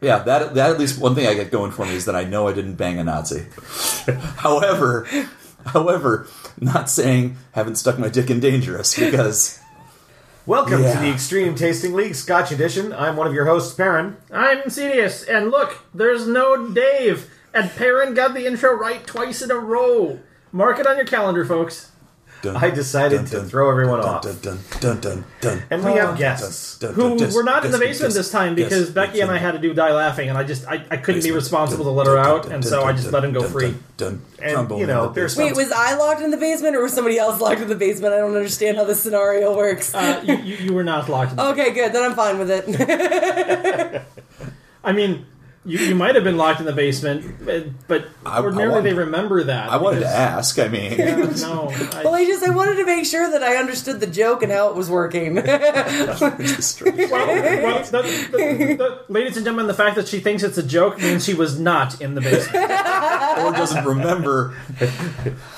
Yeah, that that at least one thing I get going for me is that I know I didn't bang a Nazi. however, however, not saying haven't stuck my dick in dangerous because Welcome Yeah. to the Extreme Tasting League Scotch Edition. I'm one of your hosts, Perrin. I'm Insidious, and look, there's no Dave. And Perrin got the intro right twice in a row. Mark it on your calendar, folks. Dun, I decided to throw everyone dun, off. Dun, dun, dun, dun, dun, And we have guests. dun, Who dun, yes, were not in the basement yes, this time because yes, Becky and I had to do die laughing, and I just I, I couldn't be Basement. responsible to let her dun, out, dun, and dun, so I just dun, let him go dun, free. Dun, And, you know, the there's. Wait, was I locked in the basement or was somebody else locked in the basement? I don't understand how this scenario works. Uh, you, you, you were not locked. In the okay, good. Then I'm fine with it. I mean, you, you might have been locked in the basement, but, but I- I ordinarily wanted- they remember that. I wanted to because- ask. I mean, No, I, well, I just I wanted to make sure that I understood the joke and how it was working. it's strange. well, well, the, the, the, ladies and gentlemen, the fact that she thinks it's a joke means she was not in the basement. or doesn't remember.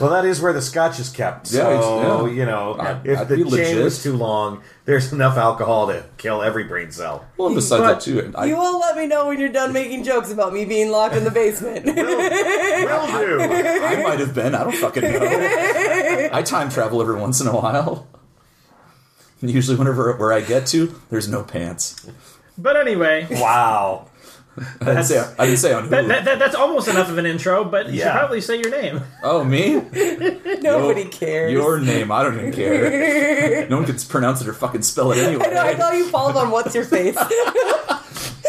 Well, that is where the scotch is kept. Yeah, So, it's- yeah. you know, I'd- if I'd the be chain legit. was too long, there's enough alcohol to kill every brain cell. Well, and besides But- that too, I, you all let me know when you're done making jokes about me being locked in the basement. Will do. I might have been. I don't fucking know. I time travel every once in a while. And usually, whenever where I get to, there's no pants. But anyway, wow. I didn't say. I didn't say on who. that, that, that, that's almost enough of an intro, but you should probably say your name. oh, me? Nobody Your- cares. Your name. I don't even care. No one can pronounce it or fucking spell it anyway. I know. I call you Paul von What's Your Face.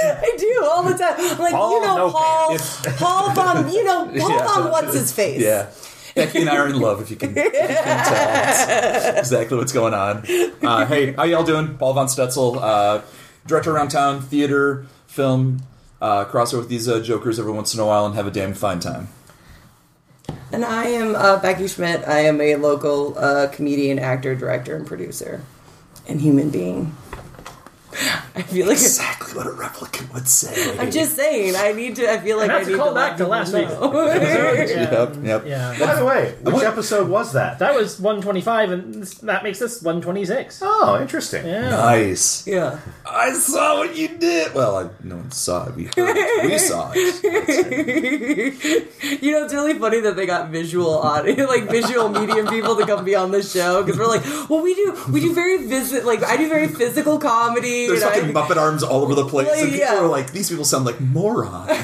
I do all the time. I'm like, Paul you know, No Paul, Pants. Paul von, you know, Paul Yeah. von What's His Face. Yeah. Becky and I are in love. If you can, if you can tell, That's exactly what's going on. Uh, hey, how y'all doing? Paul von Stetzel, uh, director around town, theater, film, uh, crossover with these uh, jokers every once in a while, and have a damn fine time. And I am uh, Becky Schmidt. I am a local uh, comedian, actor, director, and producer, and human being. I feel like Exactly what a replicant would say. I'm just saying. I need to. I feel like And that's I a need to callback let to people last week. know. Yep, yep. Yeah. By the way, which want- episode was that? That was 125, and this, that makes this 126. Oh, interesting. Yeah. Nice. yeah. I saw what you did. Well, I, no one saw it. We heard it. We saw it. You know, it's really funny that they got visual audio, like visual medium people to come be on the show because we're like, well, we do, we do very visit, like I do very physical comedy. There's and I- fucking Muppet arms all over the place. Like, and people yeah. are like, these people sound like morons.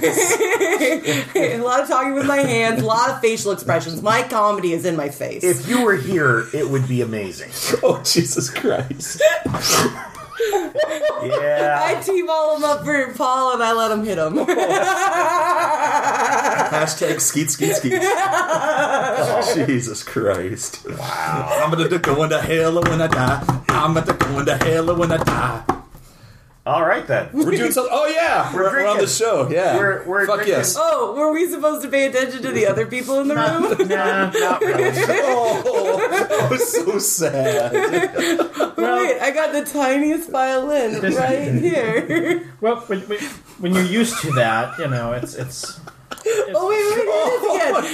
a lot of talking with my hands, a lot of facial expressions. My comedy is in my face. If you were here, it would be amazing. oh, Jesus Christ. yeah. I team all them up for Paul and I let him hit him. Hashtag skeet skeet skeet. Jesus Christ. Wow. I'm gonna go into hell when I die. I'm gonna go into hell when I die. All right then. We're doing something. Oh yeah, we're, we're on the show. Yeah, We're- we're fuck drinking. yes. oh, were we supposed to pay attention to the other people in the room? Nah, not really. Oh, that was so sad. Wait, I got the tiniest violin right here. Well, when, when, when you're used to that, you know, it's it's. Oh wait, wait, here it is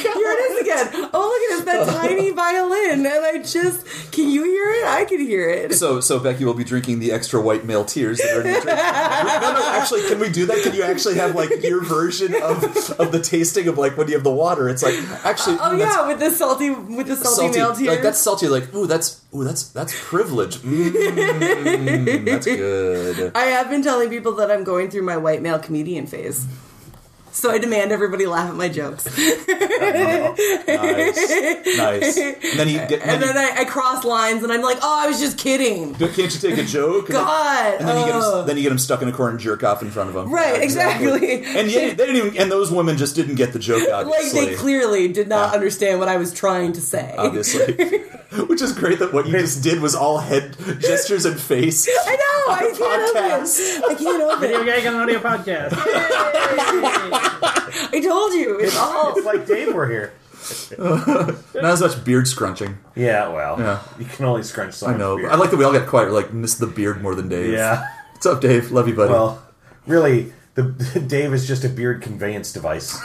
again. Here it is again. Oh look at this, that tiny violin, and I just can you hear it? I can hear it. So, so Becky will be drinking the extra white male tears that are in the drink. No, no, actually, can we do that? Can you actually have like your version of of the tasting of like when you have the water? It's like actually, Oh yeah, with the salty, with the salty, salty. male tears. Like that's salty. Like ooh, that's ooh, that's that's privilege. Mm, that's good. I have been telling people that I'm going through my white male comedian phase. So I demand everybody laugh at my jokes. Nice, nice. And then you get. And And then, then I, I cross lines and I'm like, oh, I was just kidding. can't you take a joke? And then- God. And then you get ugh. him, then you get him stuck in a corner and jerk off in front of him. Right, exactly. And yeah, they didn't even. And those women just didn't get the joke. like they clearly did not Yeah. understand what I was trying to say. obviously. Which is great that what you just did was all head gestures and face. I know. I On can't podcast. help it. I can't help Video it. gag and audio podcast. Yay! I told you. It's all. It's like Dave were here. Not as much beard scrunching. Yeah, well, Yeah. you can only scrunch so I much know. beer. I like that we all got quiet. Like miss the beard more than Dave. Yeah. What's up, Dave? Love you, buddy. Well, really, the Dave is just a beard conveyance device.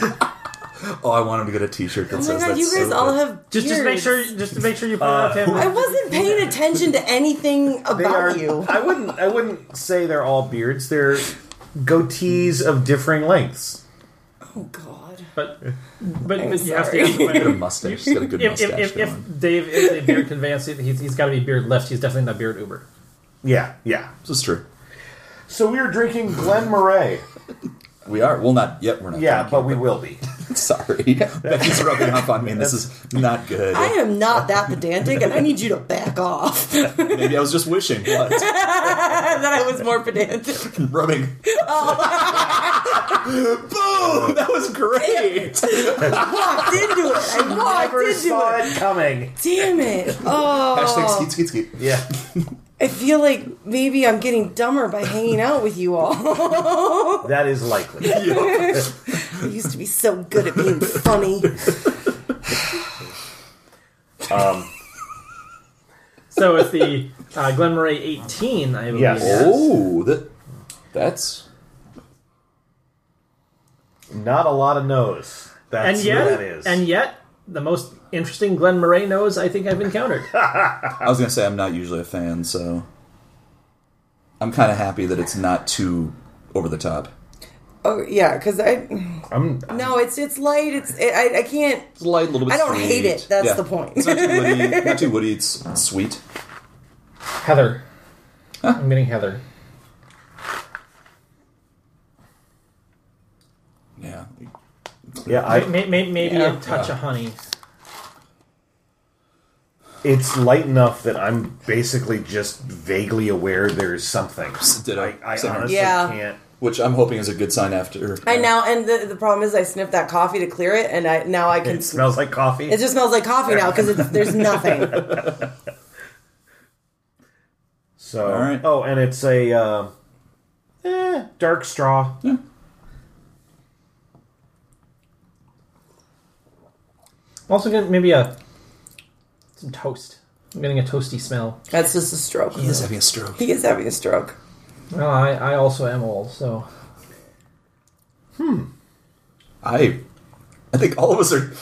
oh, I want him to get a T-shirt that Oh my says god, that. you guys so all good. have Just just make sure just to make sure you put out uh, him. I wasn't paying attention to anything about are. you. I wouldn't. I wouldn't say they're all beards. They're goatees of differing lengths. Oh God. But but, I'm you have to. sorry. You have to Got a mustache. He's got a good if, mustache if, if, going. if Dave is a beard conveyance, he's, he's got to be beard left. He's definitely not beard Uber. Yeah, yeah. This is true. So we are drinking Glen Moray. We are. Well, not yet. We're not. Yeah, drinking, but we will be. Sorry. Becky's rubbing off on me, and this is not good. I am not that pedantic, and I need you to back off. Maybe I was just wishing. What? that I was more pedantic. rubbing. Oh. Boom! That was great. I walked into it. I walked Never into saw it. it coming. Damn it. Oh. Hashtag Oh, skeet skeet skeet. Yeah. I feel like maybe I'm getting dumber by hanging out with you all. That is likely. I used to be so good at being funny. um. So it's the uh, Glen 18, I believe. Yes. it is. Oh, that that's Not a lot of nose. That's and yet, what that is. and yet, the most interesting Glen Moray nose I think I've encountered. I was gonna say I'm not usually a fan, so I'm kind of happy that it's not too over the top. Oh yeah, because I I'm, no, it's it's light. It's it, I I can't. It's light, a little bit. I don't sweet. hate it, that's the point. It's not too woody. Not too woody. It's, it's sweet. Heather. I'm getting Heather. Yeah. Yeah, I, May- may- maybe Yeah. a touch of honey. it's light enough that I'm basically just vaguely aware there's something. Ditto. I, I Same here. honestly Yeah. can't. Which I'm hoping is a good sign after. I now and the, the problem is I sniffed that coffee to clear it, and I now I can. It smells like coffee. It just smells like coffee now because there's nothing. so, All right. oh, and it's a uh, eh, dark straw. Yeah. I'm also getting maybe a some toast. I'm getting a toasty smell. That's just a stroke. He is having a stroke. He is having a stroke. Well, I, I also am old, so Hmm. I, I think all of us are.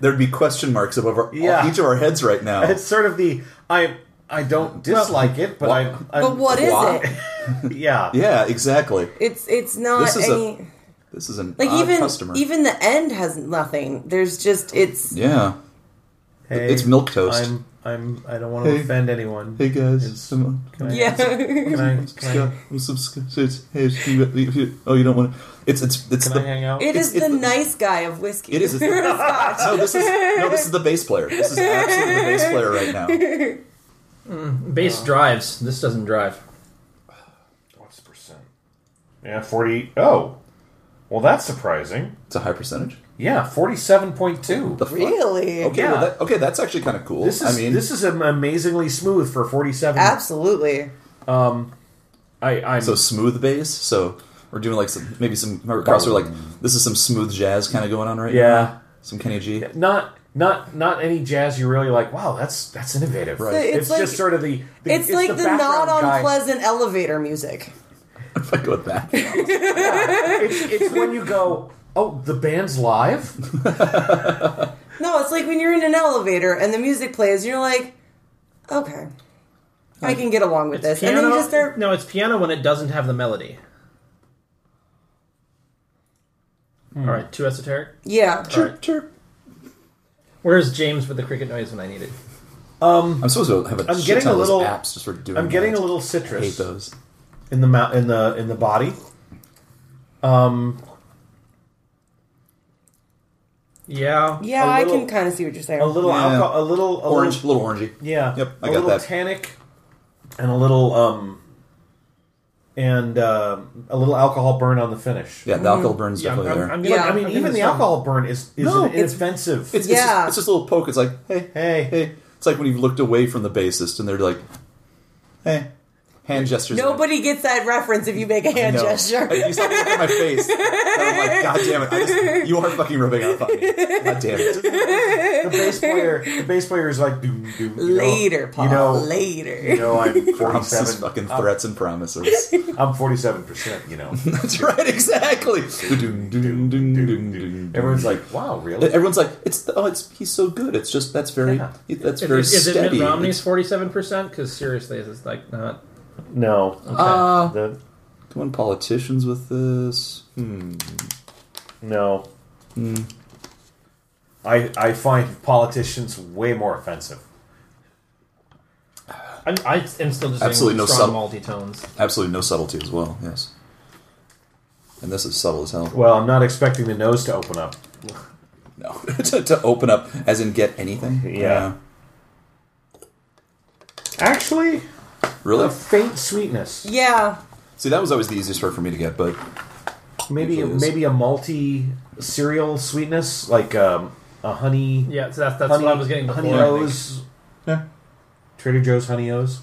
There'd be question marks above our, Yeah. each of our heads right now. It's sort of the I I don't dislike it, but I, I But what is Why? it? yeah yeah, exactly. It's it's not This is a- any This is an like odd even customer. even the end has nothing. There's just it's yeah. Hey, It's milk toast. I'm I'm I don't want to Hey. offend anyone. Hey guys, It's- I'm, Can I- yeah. Can I, can Scott, I, I'm some Scott. Hey, you- you- you- oh, you don't want to. It's it's it's can the. I hang out? It is It's- the it's- nice guy of whiskey. It is. It's no, this is no. This is the bass player. This is absolutely the bass player right now. Mm, base uh, drives. This doesn't drive. What's the percent? Yeah, forty. Oh, well, that's surprising. It's a high percentage. Yeah, forty-seven point two. The fuck? Really? Okay. Yeah. Well, that, okay, that's actually kind of cool. This is I mean, this is amazingly smooth for forty-seven. Absolutely. Um, I I'm so smooth bass. So we're doing like some maybe some across like this is some smooth jazz kind of going on right now. yeah, Some Kenny G. not not not any jazz. You're really like, wow, that's that's innovative. Right. It's It's, like- just sort of the. the It's, like the, not guy. unpleasant elevator music. If I go with that. It's, it's when you go, oh, the band's live. No, it's like when you're in an elevator and the music plays, and you're like, okay, I can get along with this, and then you just start. No, it's piano when it doesn't have the melody. Hmm. All right, too esoteric. Yeah, All right. Chirp. Where's James with the cricket noise when I need it? I'm supposed to have a I'm shit getting ton a of those little- apps just for doing. I'm getting that. a little I hate those. In the mouth in the in the body. Um, Yeah. yeah, A I little- can kind of see what you're saying. a little Yeah. alcohol, a little a Orange, little, little orangey. yeah, Yep, I a got little that. tannic, and a little um, and uh, a little alcohol burn on the finish. Yeah, the alcohol burns Yeah, I'm, definitely I'm, there. I'm gonna, Yeah. I mean, even the some- alcohol burn is is No, an it's- inoffensive. It's, it's, Yeah. just, it's just a little poke. It's like, hey, hey, hey. It's like when you've looked away from the bassist and they're like, hey, hand gestures. Nobody gets that reference if you make a hand No. gesture. You saw me look at my face. And I'm like, God damn it! I just, you are fucking rubbing off on me. God damn it! the bass player, the bass player is like, doom, doom, you know, Later, Paul. You know, later. you know, I'm forty-seven. fucking I'm- threats and promises. I'm forty-seven percent. You know, That's right, exactly. Doom, doom, doom, doom, doom. everyone's like, wow, really? everyone's like, it's oh, it's he's so good. It's just that's very Yeah. that's very is, is it steady. Mitt Romney's forty-seven percent? Because seriously, it's like not. No, Uh, the Come on, politicians with this. Hmm. No. Hmm. I I find politicians way more offensive. I'm, I am still just Absolutely no strong sub- malty tones. Absolutely no subtlety as well. Yes. And this is subtle as hell. Well, I'm not expecting the nose to open up. No, to, to open up, as in get anything. Yeah. Actually, Really? a faint sweetness. Yeah. See, that was always the easiest word for me to get, but Maybe It is. maybe a malty cereal sweetness, like um, a honey Yeah, so that's that's honey, what I was getting before. honey I think. O's. yeah. Trader Joe's honey O's.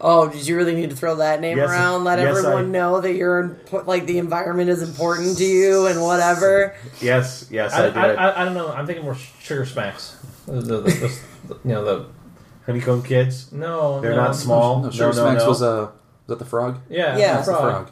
Oh, did you really need to throw that name Yes, around? Let yes, everyone I- know that you're impo- like the environment is important to you and whatever. Yes, yes, I, I, did. I, I, I don't know. I'm thinking more sugar smacks. The, the, the, the, the- you know the Honeycomb kids. no, They're no. not small. No, No, Sugar no, Smacks no. was a was that the frog? Yeah, Yeah. the That's The frog. frog.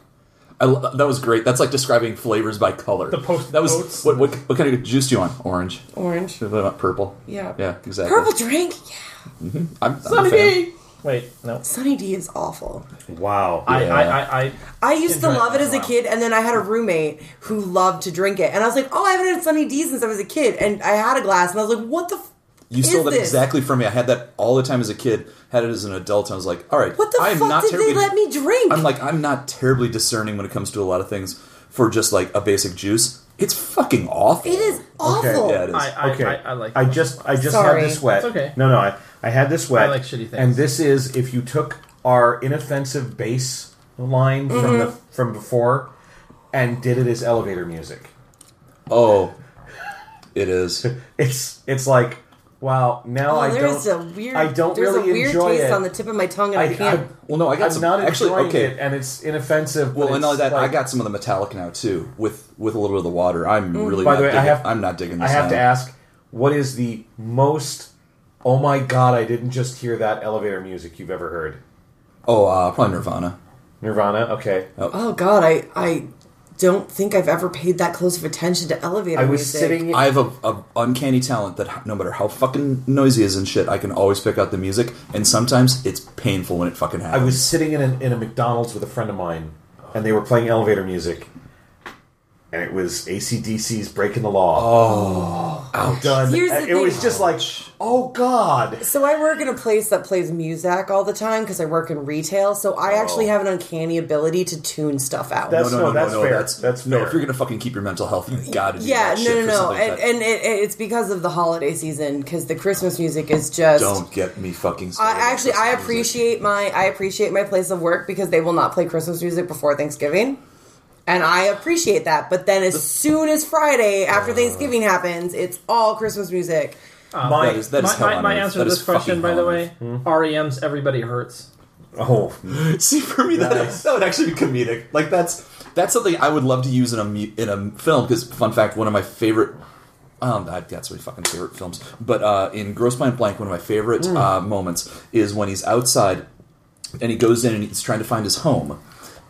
I, lo- that was great. That's like describing flavors by color. The post- That was oats. what, what what kind of juice do you want? Orange. Orange. What about purple? Yeah. Yeah, exactly. Purple drink? Yeah. Mm-hmm. I'm, I'm a Sunny fan. D. Wait, no. Sunny D is awful. Wow. I, Yeah. I, I, I, I used to Enjoy it love it once as in a a kid, and then I had a roommate who loved to drink it, and I was like, "Oh, I haven't had Sunny D since I was a kid," and I had a glass, and I was like, "What the? F- You stole is that this? exactly from me. I had that all the time as a kid. Had it as an adult. And I was like, all right, What the I'm fuck not did terribly, they let me drink?" I'm like, I'm not terribly discerning when it comes to a lot of things for just like a basic juice. It's fucking awful. it is awful. Yeah, it is. I, I, okay. I, I like. I just I just Sorry. had this wet. It's okay. No, no, I, I had this wet. I like shitty things. And this is if you took our inoffensive bass line from Mm-hmm. the from before and did it as elevator music. Oh, it is. It's it's like wow. Now Oh, I there's don't. a weird. I don't there's really a weird enjoy taste it. on the tip of my tongue, and I, I, can't. I, Well, no, I got I'm some. not actually, enjoying okay. it, and it's inoffensive. Well, and all it's that, I got some of the Metallica now too, with with a little bit of the water. I'm really. Mm. By not the way, I have. I'm not digging this I this. have to ask, what is the most? Oh my god! I didn't just hear that elevator music you've ever heard. Oh, uh, probably Nirvana. Nirvana. Okay. Oh God, I I don't think I've ever paid that close of attention to elevator I was music. sitting. I have a, a uncanny talent that no matter how fucking noisy it is and shit, I can always pick out the music, and sometimes it's painful when it fucking happens. I was sitting in a, in a McDonald's with a friend of mine, and they were playing elevator music, and it was ACDC's "Breaking the Law." Oh, done. Here's the it thing. was just like, oh god. So I work in a place that plays music all the time because I work in retail. So I actually have an uncanny ability to tune stuff out. That's- no, that's fair. That's, That's no. fair. If you're gonna fucking keep your mental health, you gotta do yeah, that no, shit no, no, something and, and it, it's because of the holiday season because the Christmas music is just. Don't get me fucking. I actually I Christmas music. appreciate my I appreciate my place of work because they will not play Christmas music before Thanksgiving. And I appreciate that. But then as soon as Friday Uh. after Thanksgiving happens, it's all Christmas music. My, That is that is my, my, my answer to this question, by the way, earth. REM's "Everybody Hurts." oh, See, for me, that, Nice. that would actually be comedic. Like that's that's something I would love to use in a in a film. Because fun fact, one of my favorite. Um, I've got so many fucking favorite films, but uh, in Grosse Pointe Blank, one of my favorite uh, moments is when he's outside and he goes in and he's trying to find his home,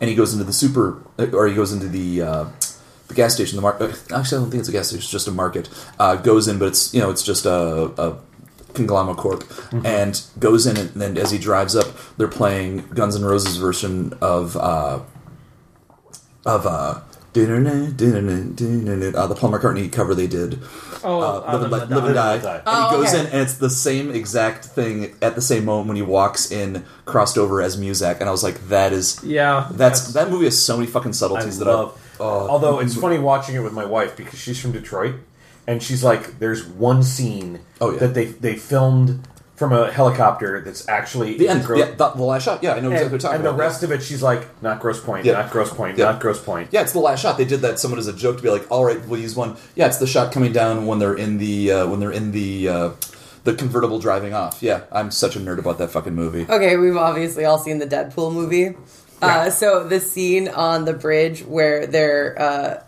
and he goes into the super or he goes into the uh, the gas station. The market. Actually, I don't think it's a gas station; it's just a market. Uh, goes in, but it's you know it's just a. a conglomerate corp and goes in and then as he drives up they're playing guns n' roses version of uh of uh uh, the Paul McCartney cover they did, Oh, uh, uh, Live, and, Live Li- Live and Die, Die. and Oh, he goes okay. in, and it's the same exact thing at the same moment when he walks in, crossed over as Muzak, and I was like, that is, Yeah, that's that movie has so many fucking I subtleties that love. I, oh, Although it's funny watching it with my wife because she's from Detroit, and she's like, "There's one scene Oh, yeah. that they they filmed from a helicopter that's actually the end, Gro- yeah, the, the last shot, yeah, I know exactly and, what you're talking and the about. rest of it, she's like, "Not Grosse Pointe, Yeah. not Grosse Pointe, Yeah. not Grosse Pointe." Yeah, it's the last shot. They did that somewhat as a joke to be like, "All right, we'll use one." Yeah, it's the shot coming down when they're in the uh, when they're in the uh, the convertible driving off. Yeah, I'm such a nerd about that fucking movie. Okay, we've obviously all seen the Deadpool movie. Uh, so the scene on the bridge where they're uh,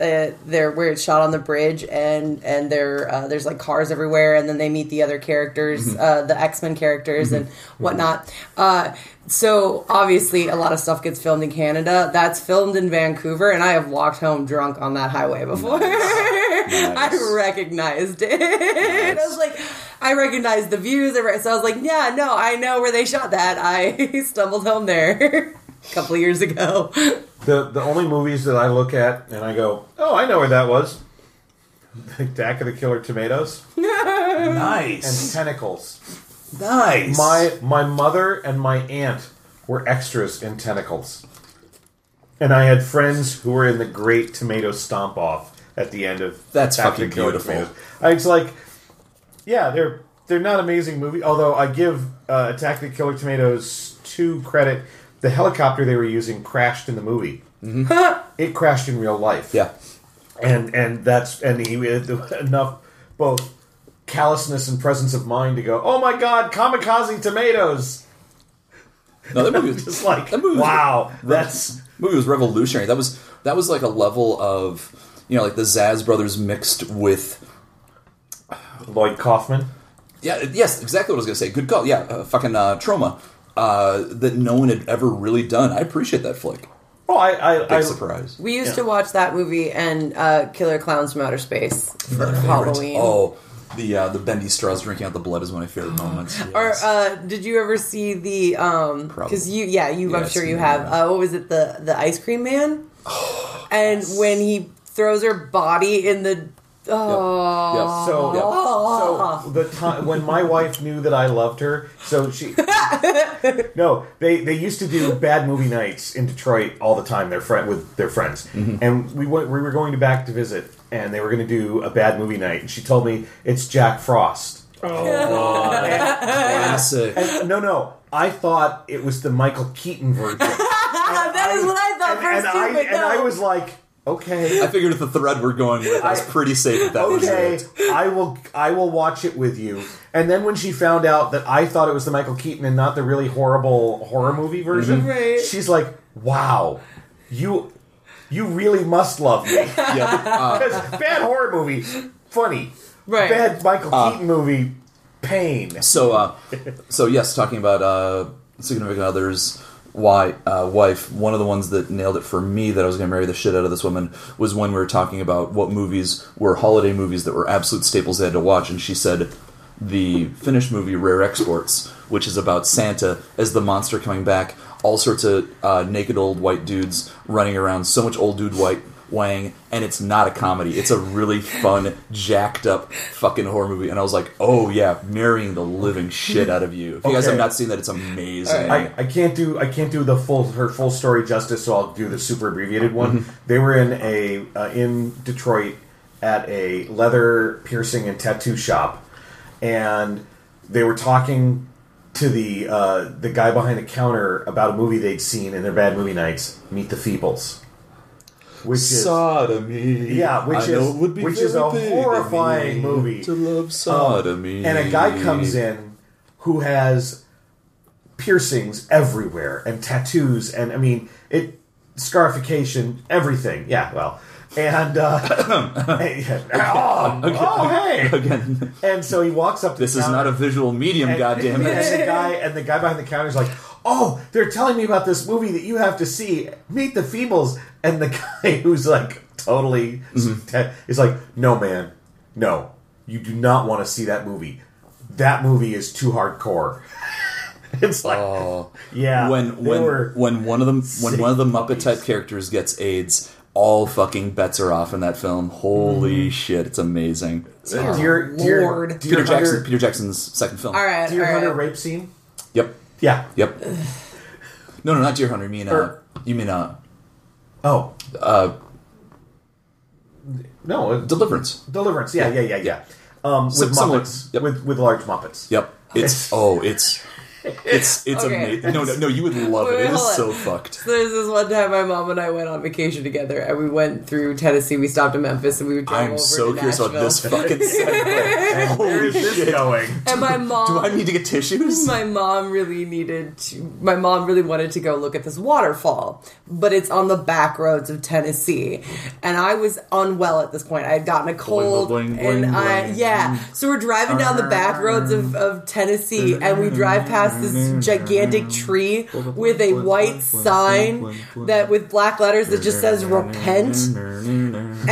uh, they're where it's shot on the bridge and and there uh, there's like cars everywhere and then they meet the other characters uh, the x-men characters and whatnot. Uh, so obviously a lot of stuff gets filmed in canada. That's filmed in vancouver and i have walked home drunk on that highway before. I recognized it. I was like i recognized the views. So i was like yeah no i know where they shot that. I stumbled home there a couple of years ago. The the only movies that I look at and I go, oh, I know where that was. Attack of the Killer Tomatoes nice. and Tentacles. Nice. My my mother and my aunt were extras in Tentacles, and I had friends who were in the Great Tomato Stomp Off at the end of That's Attack of fucking the Killer beautiful. Tomatoes. I was like, yeah, they're they're not amazing movie. Although I give uh, Attack of the Killer Tomatoes two credit. The helicopter they were using crashed in the movie. it crashed in real life yeah. and and that's and he had enough both callousness and presence of mind to go, oh my god, kamikaze tomatoes! No, that movie was Just like, That movie was- wow, that's movie was revolutionary. That was that was like a level of you know like the Zaz brothers mixed with Lloyd Kaufman. yeah yes exactly what I was gonna say. Good call. Yeah, uh, fucking uh, Troma uh, that no one had ever really done. I appreciate that flick. Oh, I, I, Big I surprise. We used Yeah. to watch that movie and uh, Killer Clowns from Outer Space for Halloween. Oh, the uh, the bendy straws drinking out the blood is one of my favorite moments. Or uh, did you ever see the? um Because you, yeah, you. Yeah, I'm sure you have. Uh, what was it? The the ice cream man. and when he throws her body in the. Oh, So, so the time when my wife knew that I loved her, so she no, they they used to do bad movie nights in Detroit all the time. Their friend with their friends, mm-hmm. and we went. We were going to back to visit, and they were going to do a bad movie night. And she told me it's Jack Frost. Oh, classic. And, no, no, I thought it was the Michael Keaton version. that is what I thought and, first and too, I, but and I was like, okay. I figured with the thread we're going with, I was pretty safe that that was okay, it. I will. I will watch it with you. And then when she found out that I thought it was the Michael Keaton and not the really horrible horror movie version, Right. she's like, "Wow, you, you really must love me." Yeah, uh, Because bad horror movie, funny. Right. Bad Michael Keaton movie, pain. So, uh, so yes, talking about uh, significant others, why uh, wife. One of the ones that nailed it for me that I was going to marry the shit out of this woman was when we were talking about what movies were holiday movies that were absolute staples they had to watch, and she said the Finnish movie Rare Exports, which is about Santa as the monster coming back, all sorts of uh, naked old white dudes running around, so much old dude white wang, and it's not a comedy. It's a really fun, jacked up fucking horror movie. And I was like, oh yeah, marrying the living shit out of you. If you guys Okay. have not seen that, it's amazing. I, I can't do I can't do the full her full story justice, so I'll do the super abbreviated one. They were in a uh, in Detroit at a leather piercing and tattoo shop, and they were talking to the uh, the guy behind the counter about a movie they'd seen in their bad movie nights, Meet the Feebles, which is sodomy. Yeah, which I is- would be which is a horrifying movie. to love sodomy. and a guy comes in who has piercings everywhere and tattoos and I mean it scarification everything. Yeah, well. And uh oh, oh, hey. Again, And so he walks up to this the is not a visual medium. and, goddamn and it! the guy and the guy behind the counter is like, "Oh, they're telling me about this movie that you have to see. Meet the Feebles." And the guy who's like totally Mm-hmm. is like, "No, man, no, you do not want to see that movie. That movie is too hardcore." it's like, Oh. yeah, when when when one of them when one of the Muppet movies. type characters gets AIDS, all fucking bets are off in that film. Holy Mm. shit, it's amazing. Deer, Deer, Deer, Lord. Deer Peter Jackson, Peter Jackson's second film. all right, Deer all Hunter right. rape scene. Yep, Yeah. yep. No, no, not Deer Hunter. You mean uh, Or- you mean uh, Oh uh, no, it- Deliverance. Deliverance. Yeah, yeah, yeah, yeah. Um, Sim- with similar- Muppets, yep. with with large Muppets. Yep. It's oh, it's it's it's Okay. amazing. No, no, no. You would love Wait, it. It is hold so on. fucked. So there's this one time my mom and I went on vacation together, and we went through Tennessee. We stopped in Memphis, and we drove I'm over so to curious about this fucking segment. And where is this shit. going? And my mom, Do I need to get tissues? my mom really needed to. My mom really wanted to go look at this waterfall, but it's on the back roads of Tennessee, and I was unwell at this point. I had gotten a cold, boing, and boing, I boing. yeah. So we're driving down the back roads of, of Tennessee, and we drive past this gigantic tree with a white sign that with black letters that just says "Repent."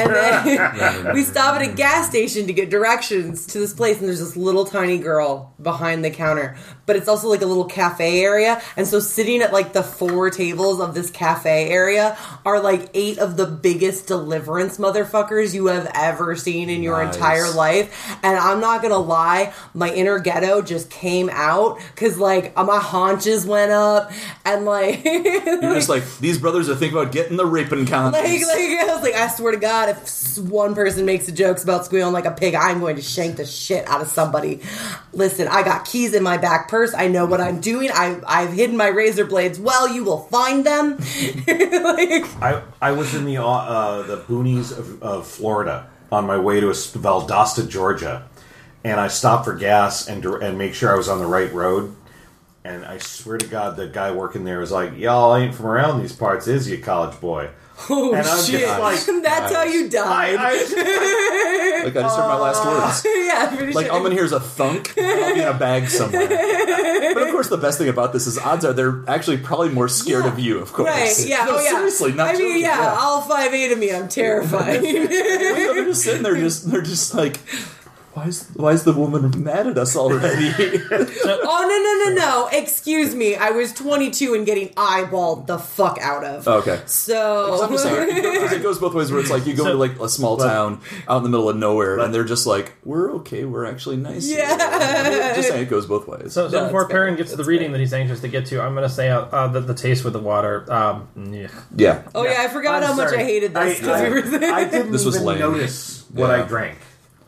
And then we stop at a gas station to get directions to this place, and there's this little tiny girl behind the counter. But it's also like a little cafe area. And so sitting at like the four tables of this cafe area are like eight of the biggest deliverance motherfuckers you have ever seen in your Nice. entire life. And I'm not gonna lie, my inner ghetto just came out because like uh, my haunches went up and like You're just like these brothers are thinking about getting the raping contest. like, like I was like, I swear to God, if one person makes the jokes about squealing like a pig, I'm going to shank the shit out of somebody. Listen, I got keys in my back purse. I know what I'm doing. I, I've hidden my razor blades. Well, you will find them. like, I, I was in the uh, uh, the boonies of, of Florida on my way to Valdosta, Georgia, and I stopped for gas and and make sure I was on the right road. And I swear to God, the guy working there was like, "Y'all ain't from around these parts, is you, college boy?" Oh And I'm just shit! like, That's how you died. I, Like I just heard my last words. yeah, pretty Like sure. all I'm gonna hear is a thunk. I'll be in a bag somewhere. But of course, the best thing about this is odds are they're actually probably more scared Yeah. of you. Of course, Right, yeah, No, oh yeah. seriously, not I mean, joking, yeah, all five eight of me, I'm terrified. they're just sitting there, just they're just like, why is why is the woman mad at us already? oh no no no no! Excuse me, I was 22 and getting eyeballed the fuck out of. okay. So I'm just saying because it goes both ways. Where it's like you go So- to like a small town out in the middle of nowhere, and they're just like, "We're okay. We're actually nice." here." Yeah. just saying it goes both ways. So, so before fair. Perrin gets to the It's reading fair. that he's anxious to get to, I'm going to say uh, uh, the, the taste with the water. Um, yeah. yeah, Oh yeah, I forgot I'm how much sorry. I hated this. I, 'cause we were I, I didn't This was even lame. notice what Yeah. I drank.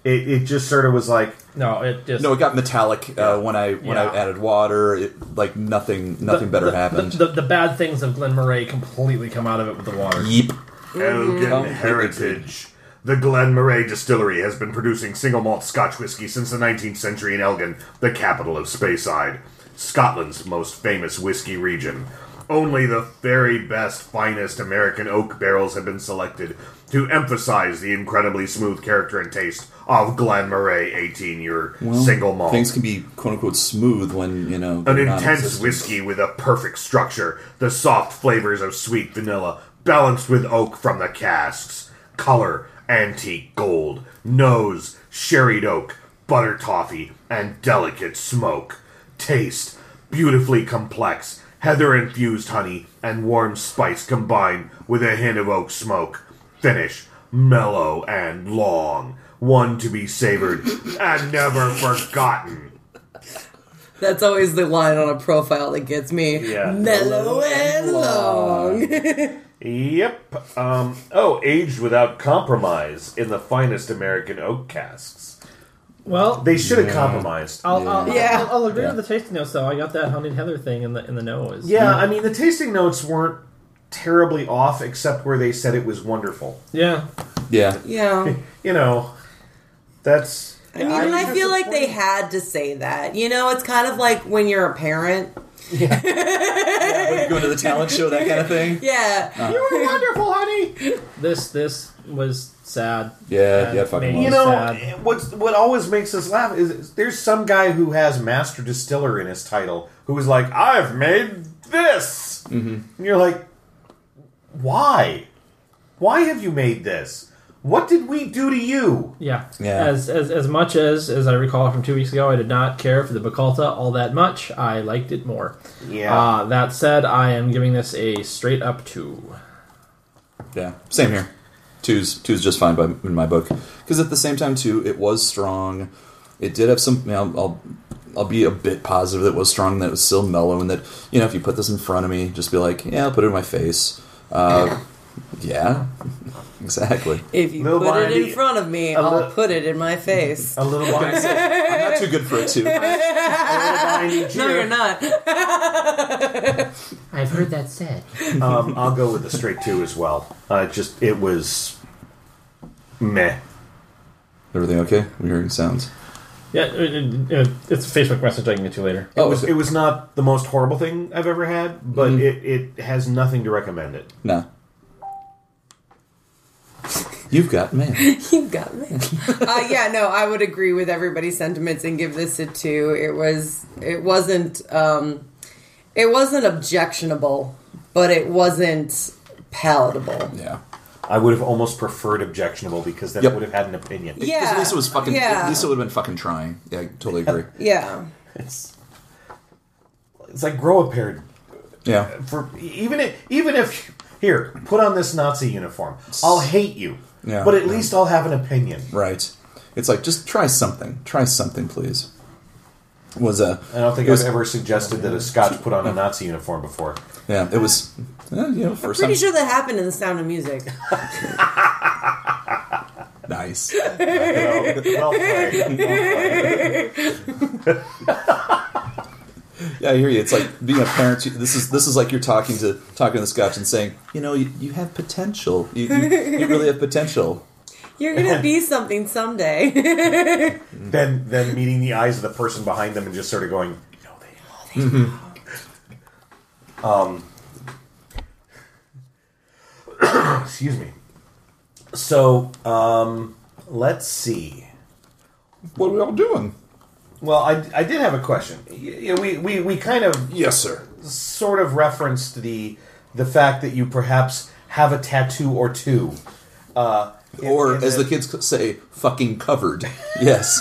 It, it just sort of was like, No, it just no, it got metallic uh, when I when I added water. It, like nothing, nothing the- better the, happened. The, the, the bad things of Glen Moray completely come out of it with the water. Yeep. Elgin Completely heritage. The Glen Moray Distillery has been producing single malt Scotch whiskey since the 19th century in Elgin, the capital of Speyside, Scotland's most famous whiskey region. Only the very best, finest American oak barrels have been selected to emphasize the incredibly smooth character and taste of Glen Moray 18 year single malt. Things can be quote unquote smooth when you know An intense whiskey with a perfect structure, the soft flavors of sweet vanilla, balanced with oak from the casks, color, antique gold, nose, sherried oak, butter toffee, and delicate smoke. Taste, beautifully complex, heather infused honey and warm spice combined with a hint of oak smoke. Finish, mellow and long, one to be savored and never forgotten. That's always the line on a profile that gets me. Yeah. Mellow and long. Yep. Um, oh, aged without compromise in the finest American oak casks. Well, They should have compromised. I'll, I'll, Yeah. I'll, I'll agree Yeah. with the tasting notes though. I got that honey and heather thing in the in the nose. yeah, I mean the tasting notes weren't terribly off, except where they said it was wonderful. yeah. Yeah, Yeah. You know, that's. I mean, and I feel like they had to say that. You know, it's kind of like when you're a parent. when you go into the talent show, that kind of thing. Yeah. You were wonderful, honey. This this was sad. Yeah, And yeah, fucking made. You know, sad. what's what always makes us laugh is, is there's some guy who has master distiller in his title who is like, I've made this, mm-hmm. and you're like, why? Why have you made this? What did we do to you? Yeah. Yeah. As, as as much as as I recall from two weeks ago, I did not care for the Bacalta all that much. I liked it more. Yeah. Uh, that said, I am giving this a straight up two. Yeah, same here. Two's two's just fine by in my book because at the same time too, it was strong. It did have some. You know, I'll I'll be a bit positive that it was strong. That it was still mellow, and that you know if you put this in front of me, just be like, yeah, I'll put it in my face. Uh, yeah, exactly. If you Little put it in Barnaby, front of me, I'll li- put it in my face. a little I'm not too good for it too. No, you're not. I've heard that said. um, I'll go with the straight two as well. Uh, just it was meh. Everything okay? We're hearing sounds. Yeah, it, it- it- it's a Facebook message I can get to later. It Oh, was it was not the most horrible thing I've ever had, but Mm-hmm. it, it has nothing to recommend it. Nah. You've got man. You've got me. uh, yeah, no, I would agree with everybody's sentiments and give this a two. It was, it wasn't, um, it wasn't objectionable, but it wasn't palatable. Yeah. I would have almost preferred objectionable because then Yep. I would have had an opinion. Yeah. Because at least it was fucking. Yeah. At least it would have been fucking trying. Yeah, I totally agree. Yeah. Um, it's it's like grow a pair Yeah. for even if even if here put on this Nazi uniform, I'll hate you, Yeah. but at least I'll have an opinion. Right. It's like just try something. Try something, please. Was a. I don't think it was, I've ever suggested that a Scotch put on a Nazi uniform before. Yeah, it was. You know, first Pretty time. sure that happened in The Sound of Music. Nice. well played. Yeah, I hear you. It's like being a parent. This is this is like you're talking to talking to the Scotch and saying, you know, you, you have potential. You, you, you really have potential. You're gonna be something someday. then then meeting the eyes of the person behind them and just sort of going, no, they. All Um, excuse me. So, um, let's see. What are we all doing? Well, I, I did have a question. Y- we, we, we kind of Yes, sir. sort of referenced the the fact that you perhaps have a tattoo or two. Uh, in- Or, in as the kids say, fucking covered. Yes.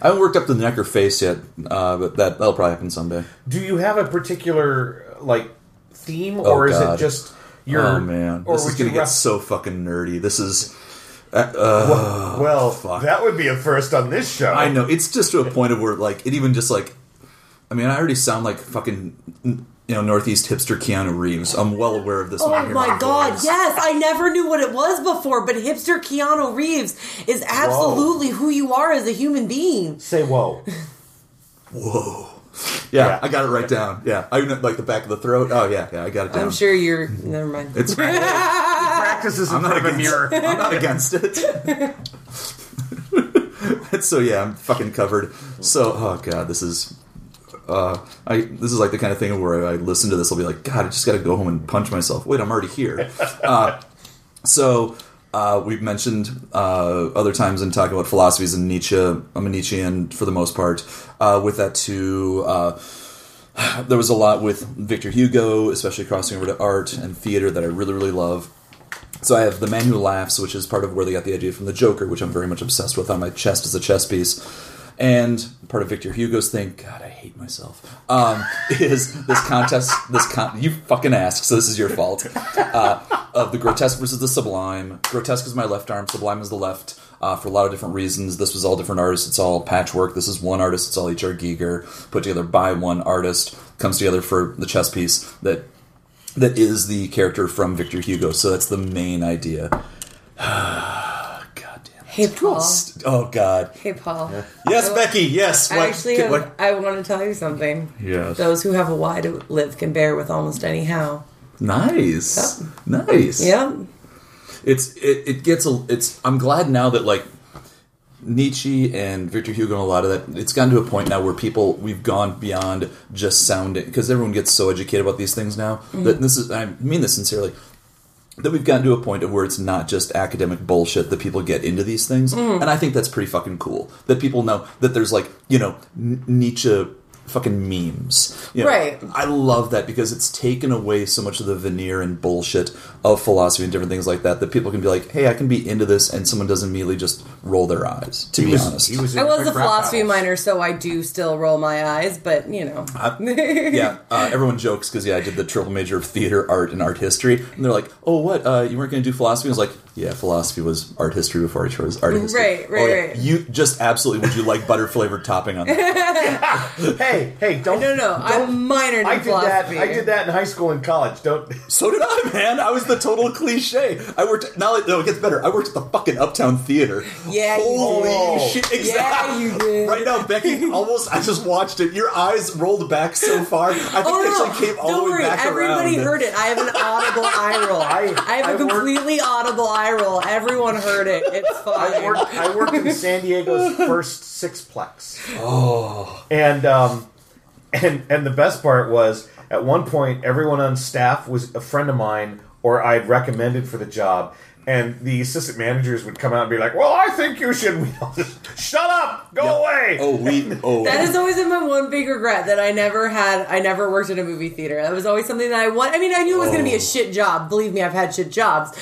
I haven't worked up the neck or face yet, uh, but that that'll probably happen someday. Do you have a particular like theme, Oh, or is God. it just your? oh man, this is gonna you get ref- so fucking nerdy. This is. Uh, uh, well, fuck. that would be a first on this show. I know it's just to a point of where like it even just like, I mean, I already sound like fucking you know Northeast hipster Keanu Reeves. I'm well aware of this. when I Oh hear my god, voice. yes! I never knew what it was before, but hipster Keanu Reeves is absolutely who you are as a human being. Say whoa. Whoa. Yeah, Yeah. I got it right down. Yeah, I even like the back of the throat. Oh yeah, yeah, I got it down. I'm sure you're. Never mind. it's. Practices in I'm not front of a against. mirror. I'm not against it. so yeah, I'm fucking covered. So oh god, this is. Uh, I this is like the kind of thing where I listen to this, I'll be like, God, I just got to go home and punch myself. Wait, I'm already here. Uh, so uh, we've mentioned uh, other times in talking about philosophies and Nietzsche. I'm a Nietzschean for the most part. Uh, with that too, uh, there was a lot with Victor Hugo, especially crossing over to art and theater that I really really love. So I have The Man Who Laughs, which is part of where they got the idea from the Joker, which I'm very much obsessed with on my chest as a chess piece. And part of Victor Hugo's thing, God, I hate myself, um, is this contest, this con- you fucking asked, so this is your fault, uh, of the grotesque versus the sublime. Grotesque is my left arm, sublime is the left, uh, for a lot of different reasons. This was all different artists, it's all patchwork. This is one artist, it's all H.R. Giger, put together by one artist, comes together for the chess piece that that is the character from Victor Hugo. So that's the main idea. God Hey, Paul. Oh God. Hey, Paul. Yes, Becky. Yes. I What- actually, get- have, what- I want to tell you something. Yes. Those who have a why to live can bear with almost any how. Nice. Nice. Yep. It's it, it gets a it's I'm glad now that like Nietzsche and Victor Hugo and a lot of that it's gotten to a point now where people we've gone beyond just sounding because everyone gets so educated about these things now mm-hmm. that this is I mean this sincerely that we've gotten to a point of where it's not just academic bullshit that people get into these things. Mm-hmm. And I think that's pretty fucking cool that people know that there's like you know N- Nietzsche fucking memes You know, Right. I love that because it's taken away so much of the veneer and bullshit of philosophy and different things like that that people can be like, hey, I can be into this, and someone doesn't immediately just roll their eyes. To be was, honest, was. I was a philosophy battles. minor, so I do still roll my eyes, but you know. yeah. Uh, everyone jokes because yeah, I did the triple major of theater, art, and art history, and they're like, oh, what? Uh, you weren't going to do philosophy? I was like, yeah, philosophy was art history before I chose art history. Right, right, oh, yeah. right. You just absolutely. Would you like butter flavored topping on that? Hey, hey, don't. No, no, don't- I'm minored in I did that. I did that in high school and college. Don't. So did I, man. I was the total cliche. I worked. Now it- no, it gets better. I worked at the fucking Uptown Theater. Yeah, you Holy did. shit! Yeah, Exactly. you did. Right now, Becky, almost. I just watched it. Your eyes rolled back so far. I think Oh, they no, actually came all don't the way worry. back Everybody around. heard it. I have an audible eye roll. I- I, have a I worked- completely audible eye roll. Everyone heard it. It's fine. I worked. I worked in San Diego's first sixplex. Oh. And um, and and the best part was at one point everyone on staff was a friend of mine or I'd recommended for the job. And the assistant managers would come out and be like, "Well, I think you should." We all just, Shut up! Go away! Oh, we. Oh, That has always been my one big regret that I never had. I never worked in a movie theater. That was always something that I want. I mean, I knew it was going to be Oh. a shit job. Believe me, I've had shit jobs.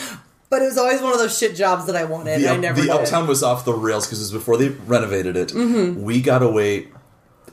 But it was always one of those shit jobs that I wanted. The, I never the did. uptown was off the rails because it was before they renovated it. Mm-hmm. We got away.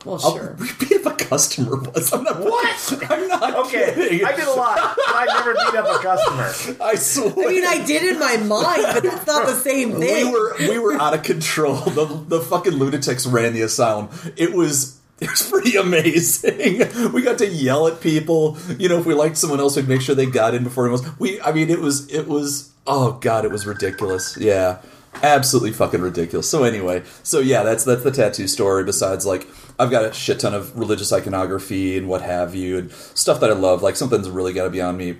well, I'll sure. repeat if a customer was. I'm not. What? I'm not Okay, kidding. I did a lot, but I never beat up a customer. I swear. I mean, I did in my mind, but that's not the same thing. we thing. were we were out of control. The the fucking lunatics ran the asylum. It was it was pretty amazing. We got to yell at people. You know, if we liked someone else, we'd make sure they got in before anyone else. We, I mean, it was it was oh god, it was ridiculous. Yeah, absolutely fucking ridiculous. So anyway, so yeah, that's that's the tattoo story. Besides, like, I've got a shit ton of religious iconography and what have you, and stuff that I love. Like something's really got to be on me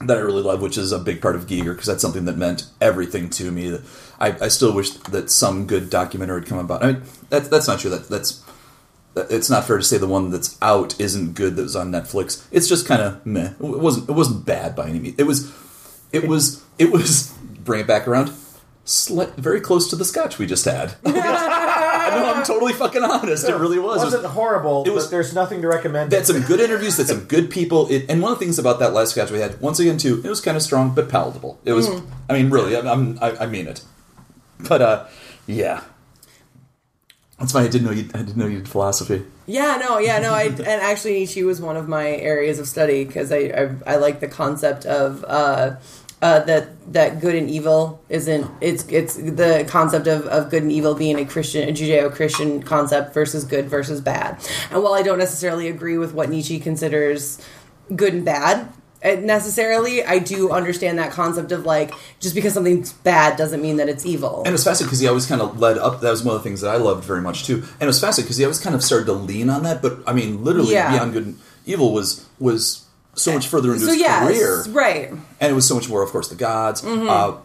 that I really love, which is a big part of Giger because that's something that meant everything to me. I, I still wish that some good documentary had come about. I mean, that's that's not true. That that's it's not fair to say the one that's out isn't good that was on Netflix. It's just kind of meh. It wasn't it wasn't bad by any means. It was it was it was bring it back around. Slight, very close to the scotch we just had. Know I'm totally fucking honest. It really was. It wasn't horrible, it was- but there's nothing to recommend. Had some good interviews. Had some good people. It, and one of the things about that last sketch we had, once again, too, it was kind of strong but palatable. It was. I mean, really, I, I'm, I, I mean it. But uh, yeah, that's why I didn't know you. I didn't know you did philosophy. Yeah, no, yeah, no. I and actually she was one of my areas of study because I, I I like the concept of uh, uh, that that good and evil isn't it's it's the concept of, of good and evil being a Christian a Judeo Christian concept versus good versus bad. And while I don't necessarily agree with what Nietzsche considers good and bad. Uh, Necessarily, I do understand that concept of like just because something's bad doesn't mean that it's evil. And it was fascinating because he always kind of led up. That was one of the things that I loved very much too. And it was fascinating because he always kind of started to lean on that. But I mean, literally, Yeah. beyond good and evil was was so much further into so his yeah, career. right. and it was so much more, of course, the gods. Mm-hmm. Uh,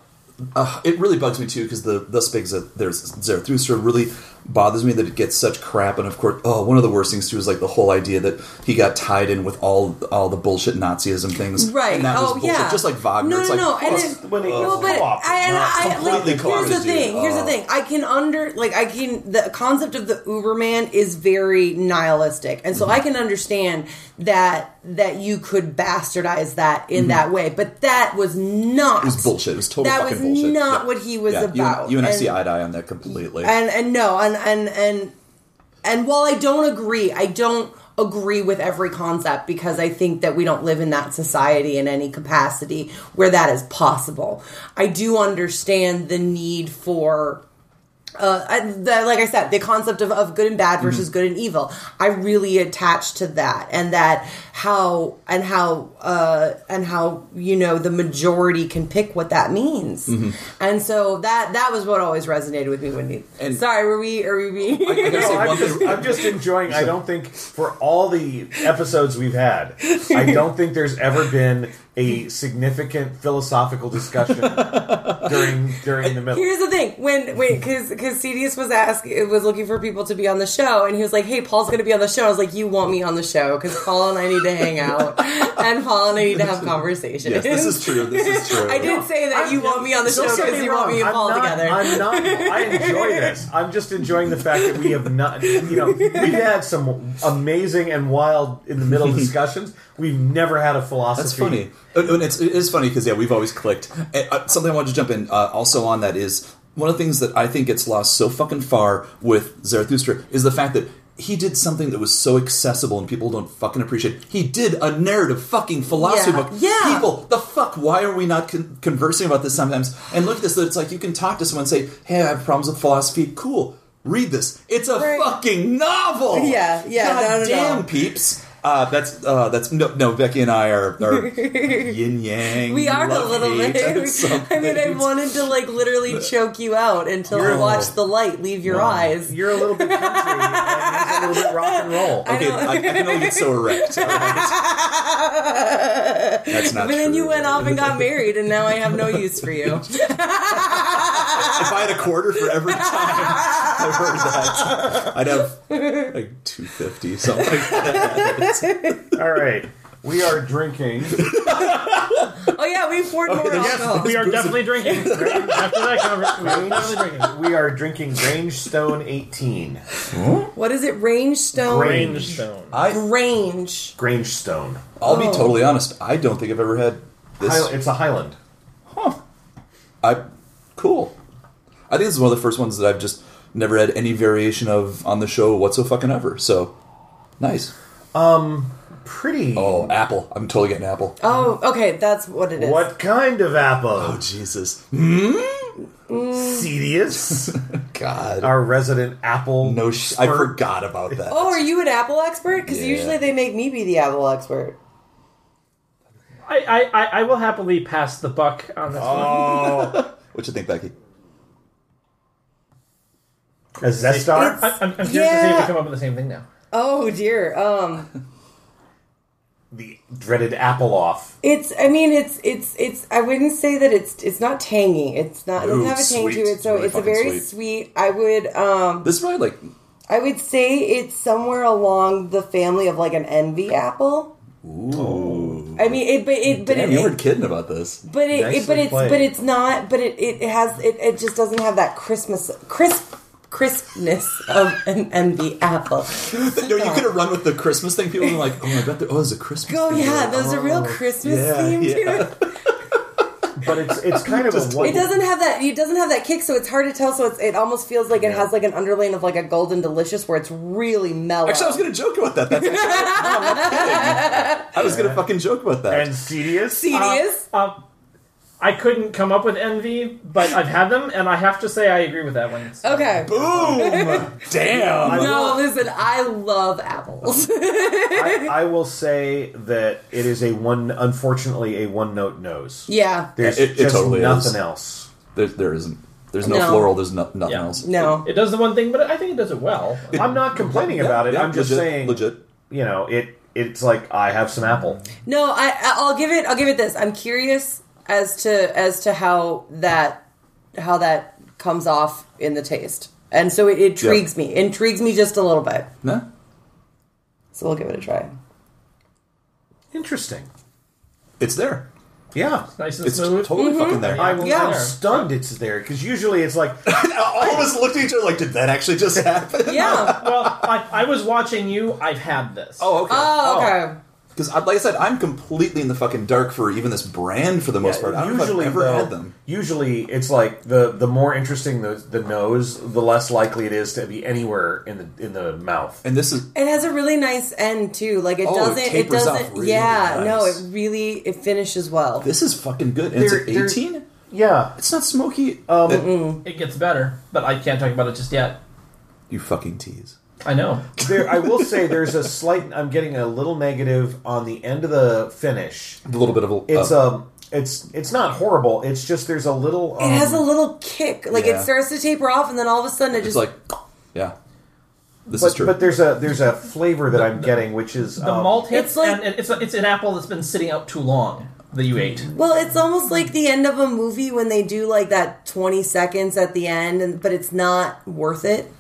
uh, it really bugs me too because the the Spigs that there's Zarathustra really bothers me that it gets such crap. And of course, oh, one of the worst things too is like the whole idea that he got tied in with all all the bullshit Nazism things. Right. And that was oh, bullshit. yeah. Just like Wagner. No, it's no, like, no. oh, And it's- it, when it uh, no, but co-opted, I, and I, like, completely here's the thing. dude. Here's the Oh. thing. I can under like I can the concept of the Uberman is very nihilistic, and so I can understand that that you could bastardize that in that way, but that was not. Mm-hmm. It was bullshit. It was total That fucking was bullshit. not Yeah. what he was Yeah, you and- about. You and, I And- see eye to eye on that completely. and and no and and and and while I don't agree, I don't agree with every concept because I think that we don't live in that society in any capacity where that is possible. I do understand the need for uh, I- the, like I said, the concept of, of good and bad versus good and evil. I really attach to that, and that how and how uh, and how you know the majority can pick what that means, and so that that was what always resonated with me when you. And- sorry, were we? Are we being? I gotta No, I'm, just, I'm just enjoying. I don't think for all the episodes we've had, I don't think there's ever been a significant philosophical discussion during during the middle. Here's the thing: when wait, because because Cedius was asked was looking for people to be on the show, and he was like, "Hey, Paul's going to be on the show." I was like, "You want me on the show because Paul and I need to hang out, and Paul and I need to have conversations." yes, this is true. This is true. I did say that you want me on the show because me you want me and wrong, Paul I'm not, together. I'm not. I enjoy this. I'm just enjoying the fact that we have not. You know, we've had some amazing and wild in the middle discussions. We've never had a philosophy. That's funny. Uh, And it's, it is funny because yeah, we've always clicked. And, uh, something I wanted to jump in uh, also on that is one of the things that I think gets lost so fucking far with Zarathustra is the fact that he did something that was so accessible and people don't fucking appreciate. He did a narrative fucking philosophy Yeah. book. Yeah. People, the fuck, why are we not con- conversing about this sometimes? And look at this, that it's like you can talk to someone and say, hey, I have problems with philosophy. Cool. Read this. It's a Right. fucking novel. Yeah, yeah, God no, no, damn, no. peeps. Uh, that's uh, that's no, no. Becky and I are, are yin yang. we are a little bit. I mean, I wanted to like literally choke you out until I watched the light leave your eyes. You're a little bit country a little bit rock and roll. Okay, I, I, can only get so erect. right? That's not. But then you went off and got married, and now I have no use for you. If I had a quarter for every time I heard that, I'd have like two fifty something like that. All right, we are drinking. Oh yeah, we poured more there's- alcohol. We are definitely drinking. After that conversation, we are definitely drinking. We are drinking Grangestone 18. What is it? Range stone. Range. Range stone. I, Range. Grangestone. I'll be Oh. totally honest. I don't think I've ever had this. Hi- it's a Highland. Huh. I cool. I think this is one of the first ones that I've just never had any variation of on the show whatsoever fucking ever. So nice. Um, Pretty. Oh, apple. I'm totally getting apple. Oh, okay, that's what it is. What kind of apple? Oh Jesus. Hmm? Cedius, God. our resident apple. no, sh- I forgot about that. Oh, are you an Apple expert? Because Yeah. usually they make me be the Apple expert. I, I, I, I will happily pass the buck on this one. Oh, What you think, Becky? A Zestar. It's- I, I'm, I'm curious to see if Yeah. we come up with the same thing now. Oh dear. Um, the dreaded apple off. it's. I mean, it's. It's. It's. I wouldn't say that it's. It's not tangy. It's not. It doesn't Ooh, have a tang sweet. to it. So Really it's a fucking very sweet. sweet. I would. Um. This is probably like I would say it's somewhere along the family of like an envy apple. ooh. I mean, it. But it. But Damn, it. you weren't kidding about this. But it, it, Nicely but it's, played. but it's not. But it, it has, it, it just doesn't have that Christmas, crisp, crispness of an envy apple. No, you could have run with the Christmas thing. People were like, "Oh, I bet there, oh, there's a Christmas." Oh thing yeah, there. there's a real Christmas yeah, theme to it. But it's it's kind of a one. It doesn't have that. It doesn't have that kick, so it's hard to tell. So it's, it almost feels like it has like an underlane of like a golden delicious, where it's really mellow. Actually, I was gonna joke about that. That's actually, no, I'm not kidding. I was gonna fucking joke about that. And Cedius. Tedious. Um, I couldn't come up with envy, but I've had them, and I have to say I agree with that one. So- okay. Boom! Damn. I No, will, listen. I love apples. I, I will say that it is a one. Unfortunately, a one note nose. yeah. There's It- it just totally nothing is. else. There, there isn't. There's no, No. floral. There's no, nothing Yeah. else. No. It does the one thing, but I think it does it well. I'm not complaining about it. Yeah, I'm just legit, saying, legit. you know, it. It's like I have some apple. No, I I'll give it I'll give it this. I'm curious as to as to how that how that comes off in the taste. And so it intrigues me. Intrigues me just a little bit. Nah. So we'll give it a try. Interesting. It's there. Yeah. Nice and It's smooth. totally mm-hmm. fucking there. I, Yeah. I'm stunned it's there because usually it's like All of us looked at each other like, "Did that actually just happen?" Yeah. well, I, I was watching you. I've had this. Oh, okay. oh, okay. Oh. Because, like I said, I'm completely in the fucking dark for even this brand for the most part. I don't know if I've ever though, had them. Usually, it's like the the more interesting the the nose, the less likely it is to be anywhere in the in the mouth. And this is It has a really nice end too. Like it Oh, doesn't it, tapers off doesn't really yeah, no, it really it finishes well. this is fucking good. And There- it's 18. Yeah, It's not smoky. Um, It- It gets better, but I can't talk about it just yet. you fucking tease. I know. there. I will say there's a slight. I'm getting a little negative on the end of the finish. A little bit of a. It's uh, um, it's it's not horrible. It's just there's a little. Um, it has a little kick. Like Yeah. it starts to taper off and then all of a sudden it It's just like, yeah. This is but, true. but there's a there's a flavor that I'm getting, which is The um, malt hits, it's like- and it's it's an apple that's been sitting out too long that you ate. Well, it's almost like the end of a movie when they do like that 20 seconds at the end and but it's not worth it.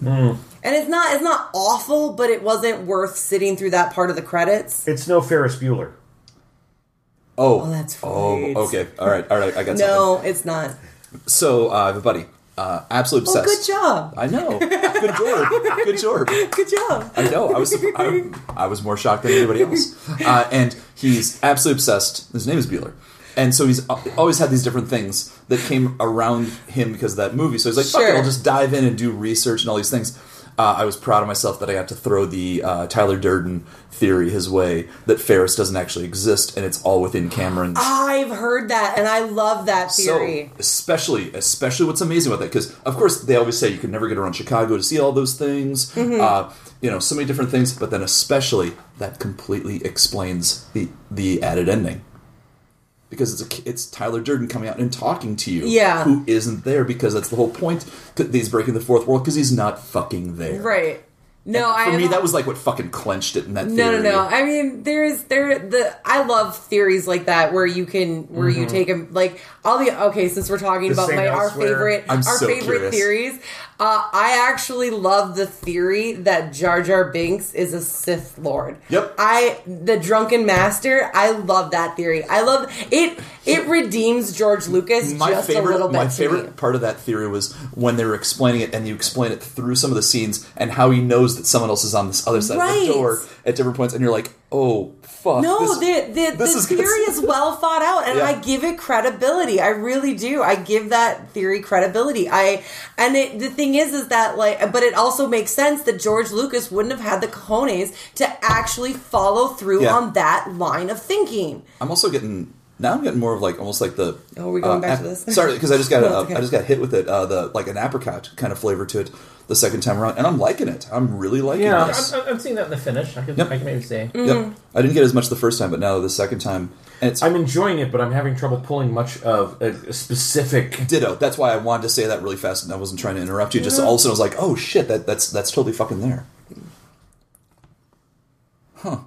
And it's not it's not awful, but it wasn't worth sitting through that part of the credits. It's no Ferris Bueller. oh, Oh, that's Oh, okay. All right. All right. I got No, it's not. So, uh, I have a buddy. Uh, absolute Oh, obsessed. good job. I know. Good job. Good job. Good job. I know. I was I, I was more shocked than anybody else. Uh, and he's absolutely obsessed. His name is Bueller. And so he's always had these different things that came around him because of that movie. So he's like, fuck it, I'll just dive in and do research and all these things. Uh, I was proud of myself that I got to throw the uh, Tyler Durden theory his way that Ferris doesn't actually exist and it's all within Cameron's I've heard that and I love that theory. so, especially, especially what's amazing about that, because of course they always say you can never get around Chicago to see all those things, Mm-hmm. uh, you know, so many different things. But then, especially that completely explains the the added ending, because it's a, it's Tyler Durden coming out and talking to you, Yeah. who isn't there because that's the whole point. 'cause He's breaking the fourth wall because he's not fucking there. right. No, I For me, that was like what fucking clenched it in that. No, no, theory. no. I mean, there's there the I love theories like that where you can where you mm-hmm. take them like all the okay since we're talking The about same my our favorite I'm our so favorite curious. theories. Uh, I actually love the theory that Jar Jar Binks is a Sith Lord. Yep. I the drunken master. I love that theory. I love it. It redeems George Lucas my just favorite, a little bit. my favorite me. part of that theory was when they were explaining it, and you explain it through some of the scenes, and how he knows knows that someone else is on this other side of the door at different points, and you're like, oh fuck. No, this- the the, this the is theory is well thought out, and Yeah. I give it credibility. I really do. I give that theory credibility. I and it, the thing is, is that like, but it also makes sense that George Lucas wouldn't have had the cojones to actually follow through Yeah. on that line of thinking. I'm also getting now. I'm getting more of like almost like the. Oh, are we going uh, back to this? Sorry, because I just got No, it's okay. I just got hit with it. Uh, the like an apricot kind of flavor to it the second time around, and I'm liking it. I'm really liking Yeah. this. I'm, I'm seeing that in the finish. I could, Yep. I can maybe say. Mm. Yep. I didn't get as much the first time, but now the second time, and it's I'm enjoying it, but I'm having trouble pulling much of a, a specific. ditto. That's why I wanted to say that really fast, and I wasn't trying to interrupt you. Just all of a sudden, I was like, "Oh shit, that that's that's totally fucking there." Huh.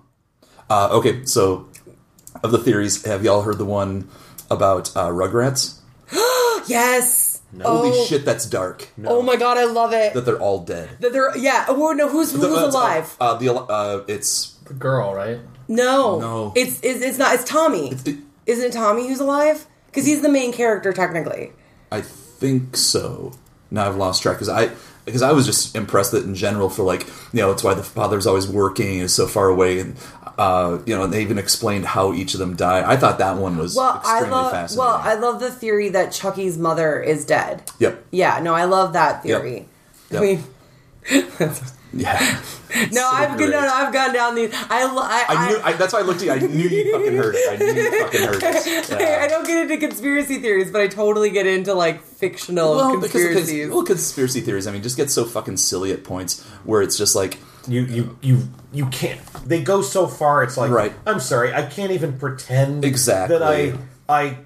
Uh, okay, so of the theories, have y'all heard the one about uh, Rugrats? Yes. Holy oh, shit, that's dark. Oh my god, I love it. That they're all dead. That they're yeah. Oh no, who's who's The- uh, uh, alive? Uh, the uh, it's The girl, right? no, no. It's, it's it's not. It's Tommy. it, Isn't it Tommy who's alive? Because he's the main character technically. I think so. Now I've lost track because I because I was just impressed that in general for like you know it's why the father's always working and is so far away and uh, you know and they even explained how each of them died. I thought that one was Well, I love. fascinating. Well, I love the theory that Chucky's mother is dead. yep. Yeah, no, I love that theory. Yep. I mean, Yeah. no, So I've great. no, no, I've gone down these. I, I, I knew. I, that's why I looked at you. I knew you fucking heard it. I knew you fucking heard it. I, Yeah. I don't get into conspiracy theories, but I totally get into like fictional Well, because, conspiracies. because well, conspiracy theories. I mean, just get so fucking silly at points where it's just like, You you you you can't. They go so far. It's like Right. I'm sorry. I can't even pretend Exactly. that I I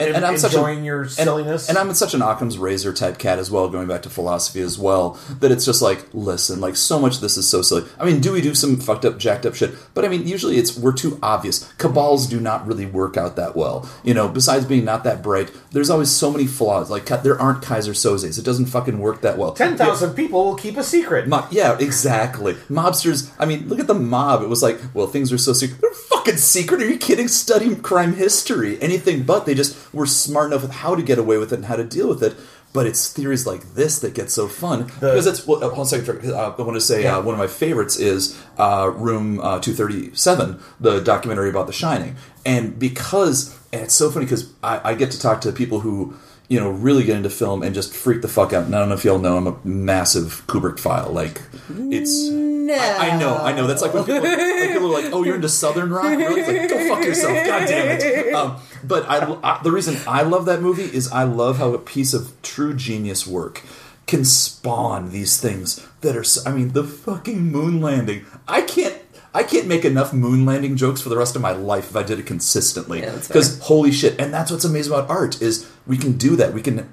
and, and I'm such a, enjoying your and- silliness. And, I'm such an Occam's razor type cat as well, going back to philosophy as well. That it's just like, listen, like so much of this is so silly. I mean, do we do some fucked up, jacked up shit? But I mean, usually it's we're too obvious. Cabals do not really work out that well. You know, besides being not that bright, there's always so many flaws. Like there aren't Kaiser Sozes. It doesn't fucking work that well. Ten thousand people will keep a secret. Yeah, exactly. Mobsters. I mean, look at the mob. It was like, well, things are so secret. They're fucking secret. Are you kidding? Study crime history, anything but. They just were smart enough with how to get away with it and how to deal with it. But it's theories like this that get so fun The- because it's. Well, hold on a second. Uh, I want to say uh, one of my favorites is uh, Room uh, Two Thirty Seven, the documentary about The Shining, and because and it's so funny because I, I get to talk to people who you know really get into film and just freak the fuck out. And I don't know if y'all know I'm a massive Kubrick file. Like it's. No, I, I know, I know. That's like when people, like people are like, "Oh, you're into Southern rock." Really? It's like, go fuck yourself. God damn it. Um, but I, I, the reason I love that movie is I love how a piece of true genius work can spawn these things that are. so- I mean, the fucking moon landing. I can't. I can't make enough moon landing jokes for the rest of my life if I did it consistently. Yeah, Because holy shit, and that's what's amazing about art is we can do that. We can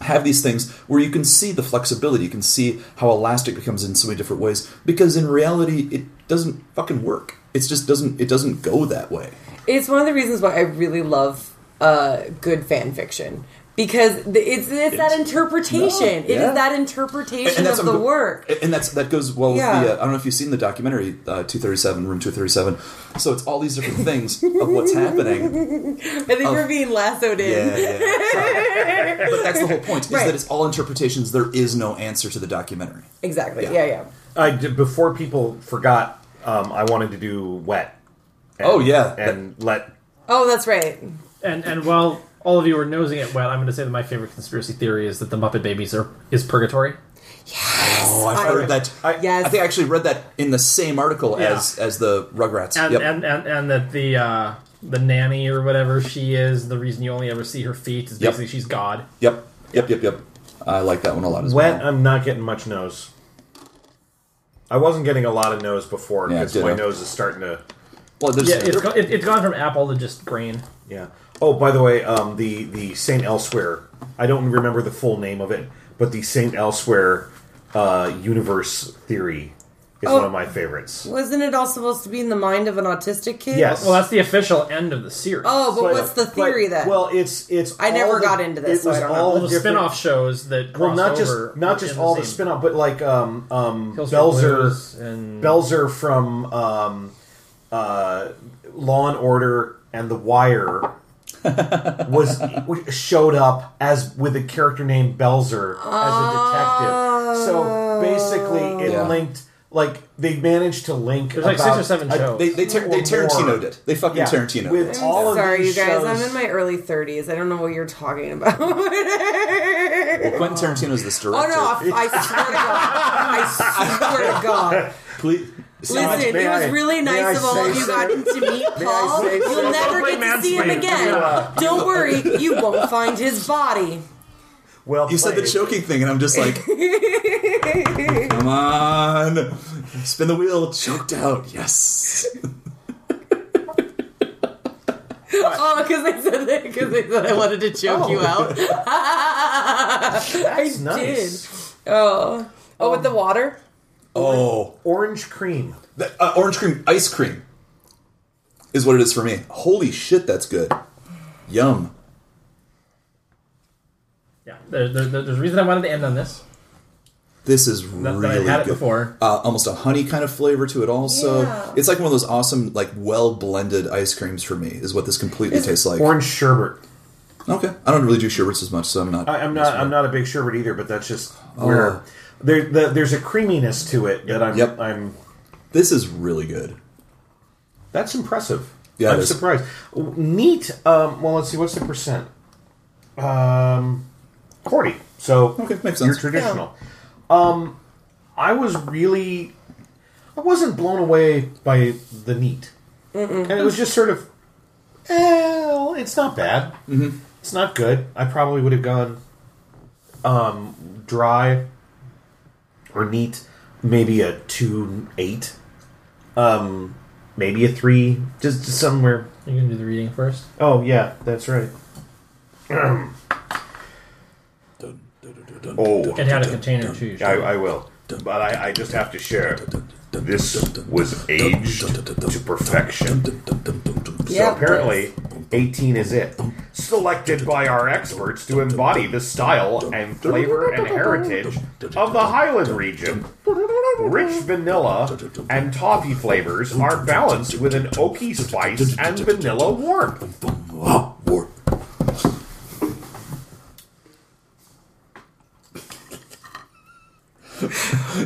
have these things where you can see the flexibility, you can see how elastic becomes in so many different ways. Because in reality, it doesn't fucking work. It just doesn't. It doesn't go that way. It's one of the reasons why I really love uh, good fan fiction because the, it's it's that interpretation. No, It is that interpretation of the go- work. And that's that goes well Yeah. with the. Uh, I don't know if you've seen the documentary uh, Two Thirty Seven, Room Two Thirty Seven. So it's all these different things of what's happening. I think we're being lassoed in. Yeah, yeah. Sorry. but that's the whole point. Is Right. that it's all interpretations. There is no answer to the documentary. Exactly. Yeah. Yeah, yeah. I did, before people forgot. Um, I wanted to do wet. And, Oh, yeah. and let Oh, that's right. And and while all of you are nosing it well, I'm going to say that my favorite conspiracy theory is that the Muppet Babies are is purgatory. Oh, I've I- heard that. I- Yes. I think I actually read that in the same article Yeah. as as the Rugrats. And yep. and, and and that the uh, the nanny or whatever she is, the reason you only ever see her feet is Yep. basically she's God. Yep, yep, yep, yep. I like that one a lot as wet. well. I'm not getting much nose. I wasn't getting a lot of nose before Yeah, my nose is starting to. Well, Yeah, it's, go, it, it's gone from apple to just grain. Yeah. Oh, by the way, um, the the Saint Elsewhere. I don't remember the full name of it, but the Saint Elsewhere uh, universe theory is Oh. one of my favorites. Wasn't it all supposed to be in the mind of an autistic kid? Yes. Well, that's the official end of the series. Oh, but, But- what's the but- theory then? Well, it's it's. I never the- got into this, It so was I don't all all the the spin-off shows that cross Well, not over just not just all the same- spin-off, but like um um Hill Street Blues Belzer and Belzer from um, uh, Law and Order and The Wire was showed up as with a character named Belzer as a detective. So basically, it oh. Yeah. linked like they managed to link. There's like six about or seven a- shows. They they, tar- they Or Tarantino'd it. They fucking Yeah, Tarantino'd with it. all of Sorry, you these guys. shows- I'm in my early 30s. I don't know what you're talking about. oh Quentin Tarantino's this oh, director. no! I, I swear to God! I swear to God! Please. Listen, may it was I- really nice of all of you so? gotten to meet Paul. You'll never Don't get to see him again. Yeah. Don't worry, you won't find his body. Well, You said the choking thing, and I'm just like, come on, spin the wheel, choked out. Yes. Oh, because they said that because they said I wanted to choke you out. That's I nice. did. Oh, oh, with the water. Oh, Orange cream. that, uh, orange cream ice cream is what it is for me. Holy shit, that's good. Yum. Yeah, there, there, there- there's a reason I wanted to end on this. This is That, really that I've had it good. before. Uh, almost a honey kind of flavor to it. Also, Yeah. it's like one of those awesome, like well blended ice creams for me. Is what this completely tastes like. Orange sherbet. Okay, I don't really do sherbets as much, so I'm not. I, I'm not. I'm not a big sherbet either, but that's just where Oh. There. The, there's a creaminess to it that I'm. Yep. I'm. This is really good. That's impressive. Yeah, it I'm is. surprised. Neat. Um, well, let's see. What's the percent? Um, forty. So Okay, makes sense. You're sense. traditional. Um, I was really. I wasn't blown away by the neat, and it was just sort of. Well, it's not bad. Mm-hmm. It's not good. I probably would have gone um, dry or neat, maybe a two eight, um, maybe a three, just, just somewhere. You can do the reading first. Oh yeah, that's right. oh, It had a container too. I, I will, but I, I just have to share. This was aged to perfection. Yeah, so apparently, 18 is it. Selected by our experts to embody the style and flavor and heritage of the Highland region. Rich vanilla and toffee flavors are balanced with an oaky spice and vanilla warmth.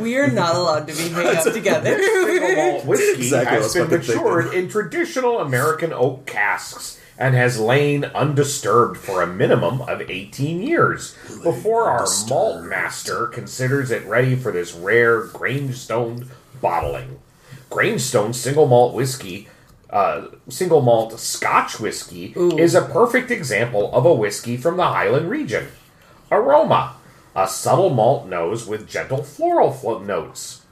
We are not allowed to be hanging out together. Single malt whiskey Exactly I has was been fucking matured in traditional American oak casks and has lain undisturbed for a minimum of 18 years before our malt master considers it ready for this rare Grangestone bottling. Grangestone single malt whiskey, uh, single malt Scotch whiskey, is a perfect example of a whiskey from the Highland region. Aroma. A subtle malt nose with gentle floral flo- notes.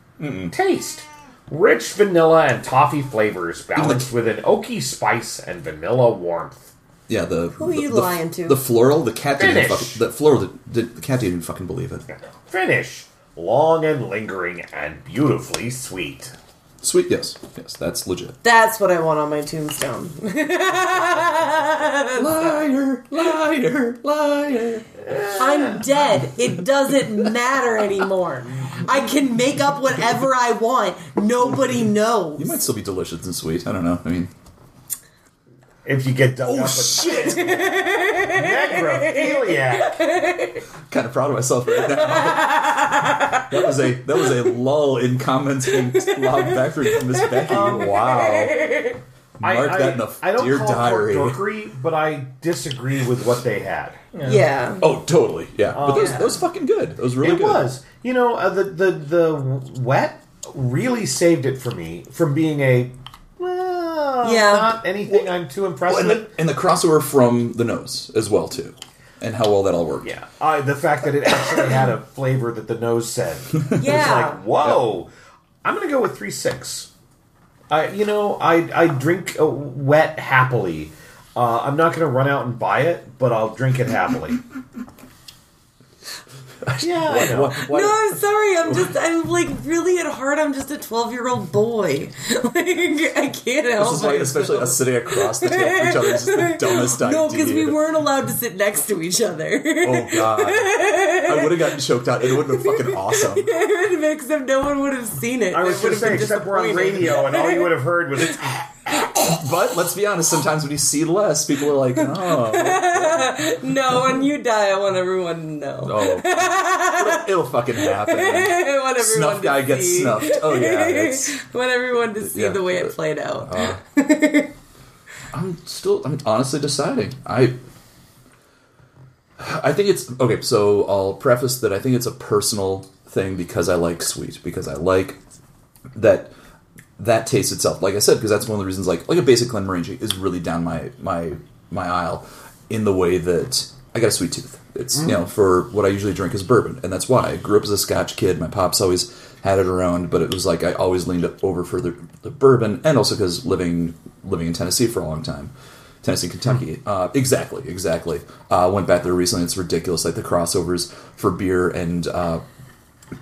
Taste. Rich vanilla and toffee flavors balanced with an oaky spice and vanilla warmth. Yeah, the Who are you the, lying to? The floral, the cat didn't Finish. fucking the floral, the, the, the cat didn't fucking believe it. Finish. Long and lingering and beautifully sweet. Sweet, yes, yes, that's legit. That's what I want on my tombstone. Liar, liar, liar. I'm dead. It doesn't matter anymore. I can make up whatever I want. Nobody knows. You might still be delicious and sweet. I don't know. I mean, If you get dug oh up with shit! necrophiliac. kind of proud of myself right now. that was a that was a lull in comments being lobbed back from Miss Becky. Oh, wow. Mark that in a I don't dear call diary. it dorkery, but I disagree with what they had. Yeah. Oh, totally. Yeah, but those those fucking good. Those really it good. It was. You know, uh, the the the wet really saved it for me from being a well, Yeah. not anything I'm too impressed Well, and, with. the, and the crossover from the nose as well too, and how well that all worked. Yeah, uh, the fact that it actually had a flavor that the nose said. It's Yeah. like, whoa! I'm gonna go with three six. I, you know, I I drink uh, wet happily. Uh, I'm not gonna run out and buy it, but I'll drink it happily. yeah, I know. What- what- No, I'm sorry. I'm just, I'm like really at heart. I'm just a 12 year old boy. like, I can't help This is why, it. especially us sitting across the table from each other, is just the dumbest idea. No, because we weren't allowed to sit next to each other. Oh god, I would have gotten choked out. It would have been fucking awesome. it would have been, them. No one would have seen it. I was It would just have saying, been except we're on radio, and all you would have heard was But let's be honest. Sometimes when you see less, people are like, "Oh, no, when you die, I want everyone to know. Oh, it'll, it'll fucking happen. I want everyone Snuff to guy gets see. snuffed. Oh yeah, want everyone to see Yeah. the way it played out. Uh, I'm still. I'm honestly deciding. I. I think it's okay. So I'll preface that I think it's a personal thing because I like sweet because I like that that taste itself. Like I said, because that's one of the reasons. Like like a basic Glenmorangie is really down my my my aisle in the way that I got a sweet tooth. It's you know for what I usually drink is bourbon, and that's why I grew up as a Scotch kid. My pops always had it around, but it was like I always leaned over for the, the bourbon, and also because living living in Tennessee for a long time. Tennessee, Kentucky. Uh, exactly, exactly. Uh, went back there recently. It's ridiculous. Like the crossovers for beer and uh,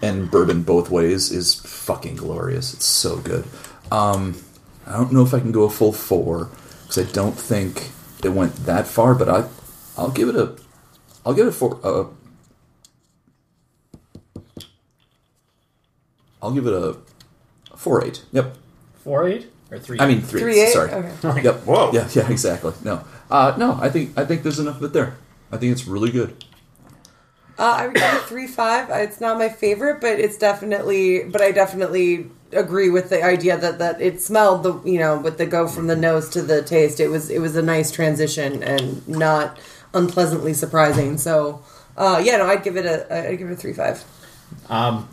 and bourbon both ways is fucking glorious. It's so good. Um, I don't know if I can go a full four because I don't think it went that far, but I I'll give it a I'll give it a four. Uh, I'll give it a four eight. Yep. Four eight or three? I mean three. Three eight? Sorry. Okay. Yep. Whoa. Yeah. Yeah. Exactly. No. Uh, no. I think I think there's enough of it there. I think it's really good. Uh, I would give it three five. It's not my favorite, but it's definitely. But I definitely agree with the idea that that it smelled the you know with the go from the nose to the taste. It was it was a nice transition and not unpleasantly surprising. So uh, yeah, no, I'd give it a I'd give it a three five. Um,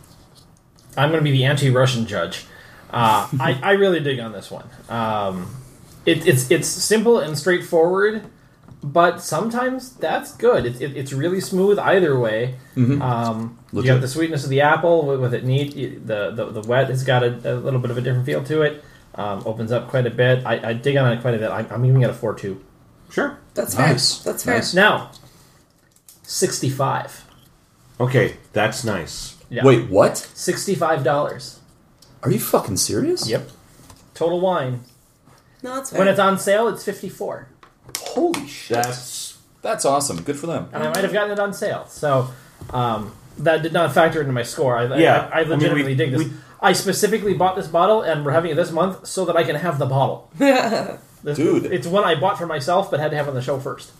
I'm going to be the anti-Russian judge. Uh, I, I really dig on this one. Um, it, it's it's simple and straightforward, but sometimes that's good. It, it, it's really smooth either way. Um, you have the sweetness of the apple with, with it neat. The, the the wet has got a, a little bit of a different feel to it. Um, opens up quite a bit. I, I dig on it quite a bit. I'm, I'm giving it a four two. Sure. That's fair. Nice. That's fair. Nice. Now, sixty five. Okay, that's nice. Yeah. Wait, what? sixty five dollars. Are you fucking serious? Yep. Total wine. No, that's fair. When it's on sale, it's fifty four. Holy shit. That's That's awesome. Good for them. and I might have gotten it on sale. So um, that did not factor into my score. I, Yeah, I, I I mean, legitimately we- dig this. we- I specifically bought this bottle, and we're having it this month so that I can have the bottle. This- Dude. it's one I bought for myself, but had to have on the show first.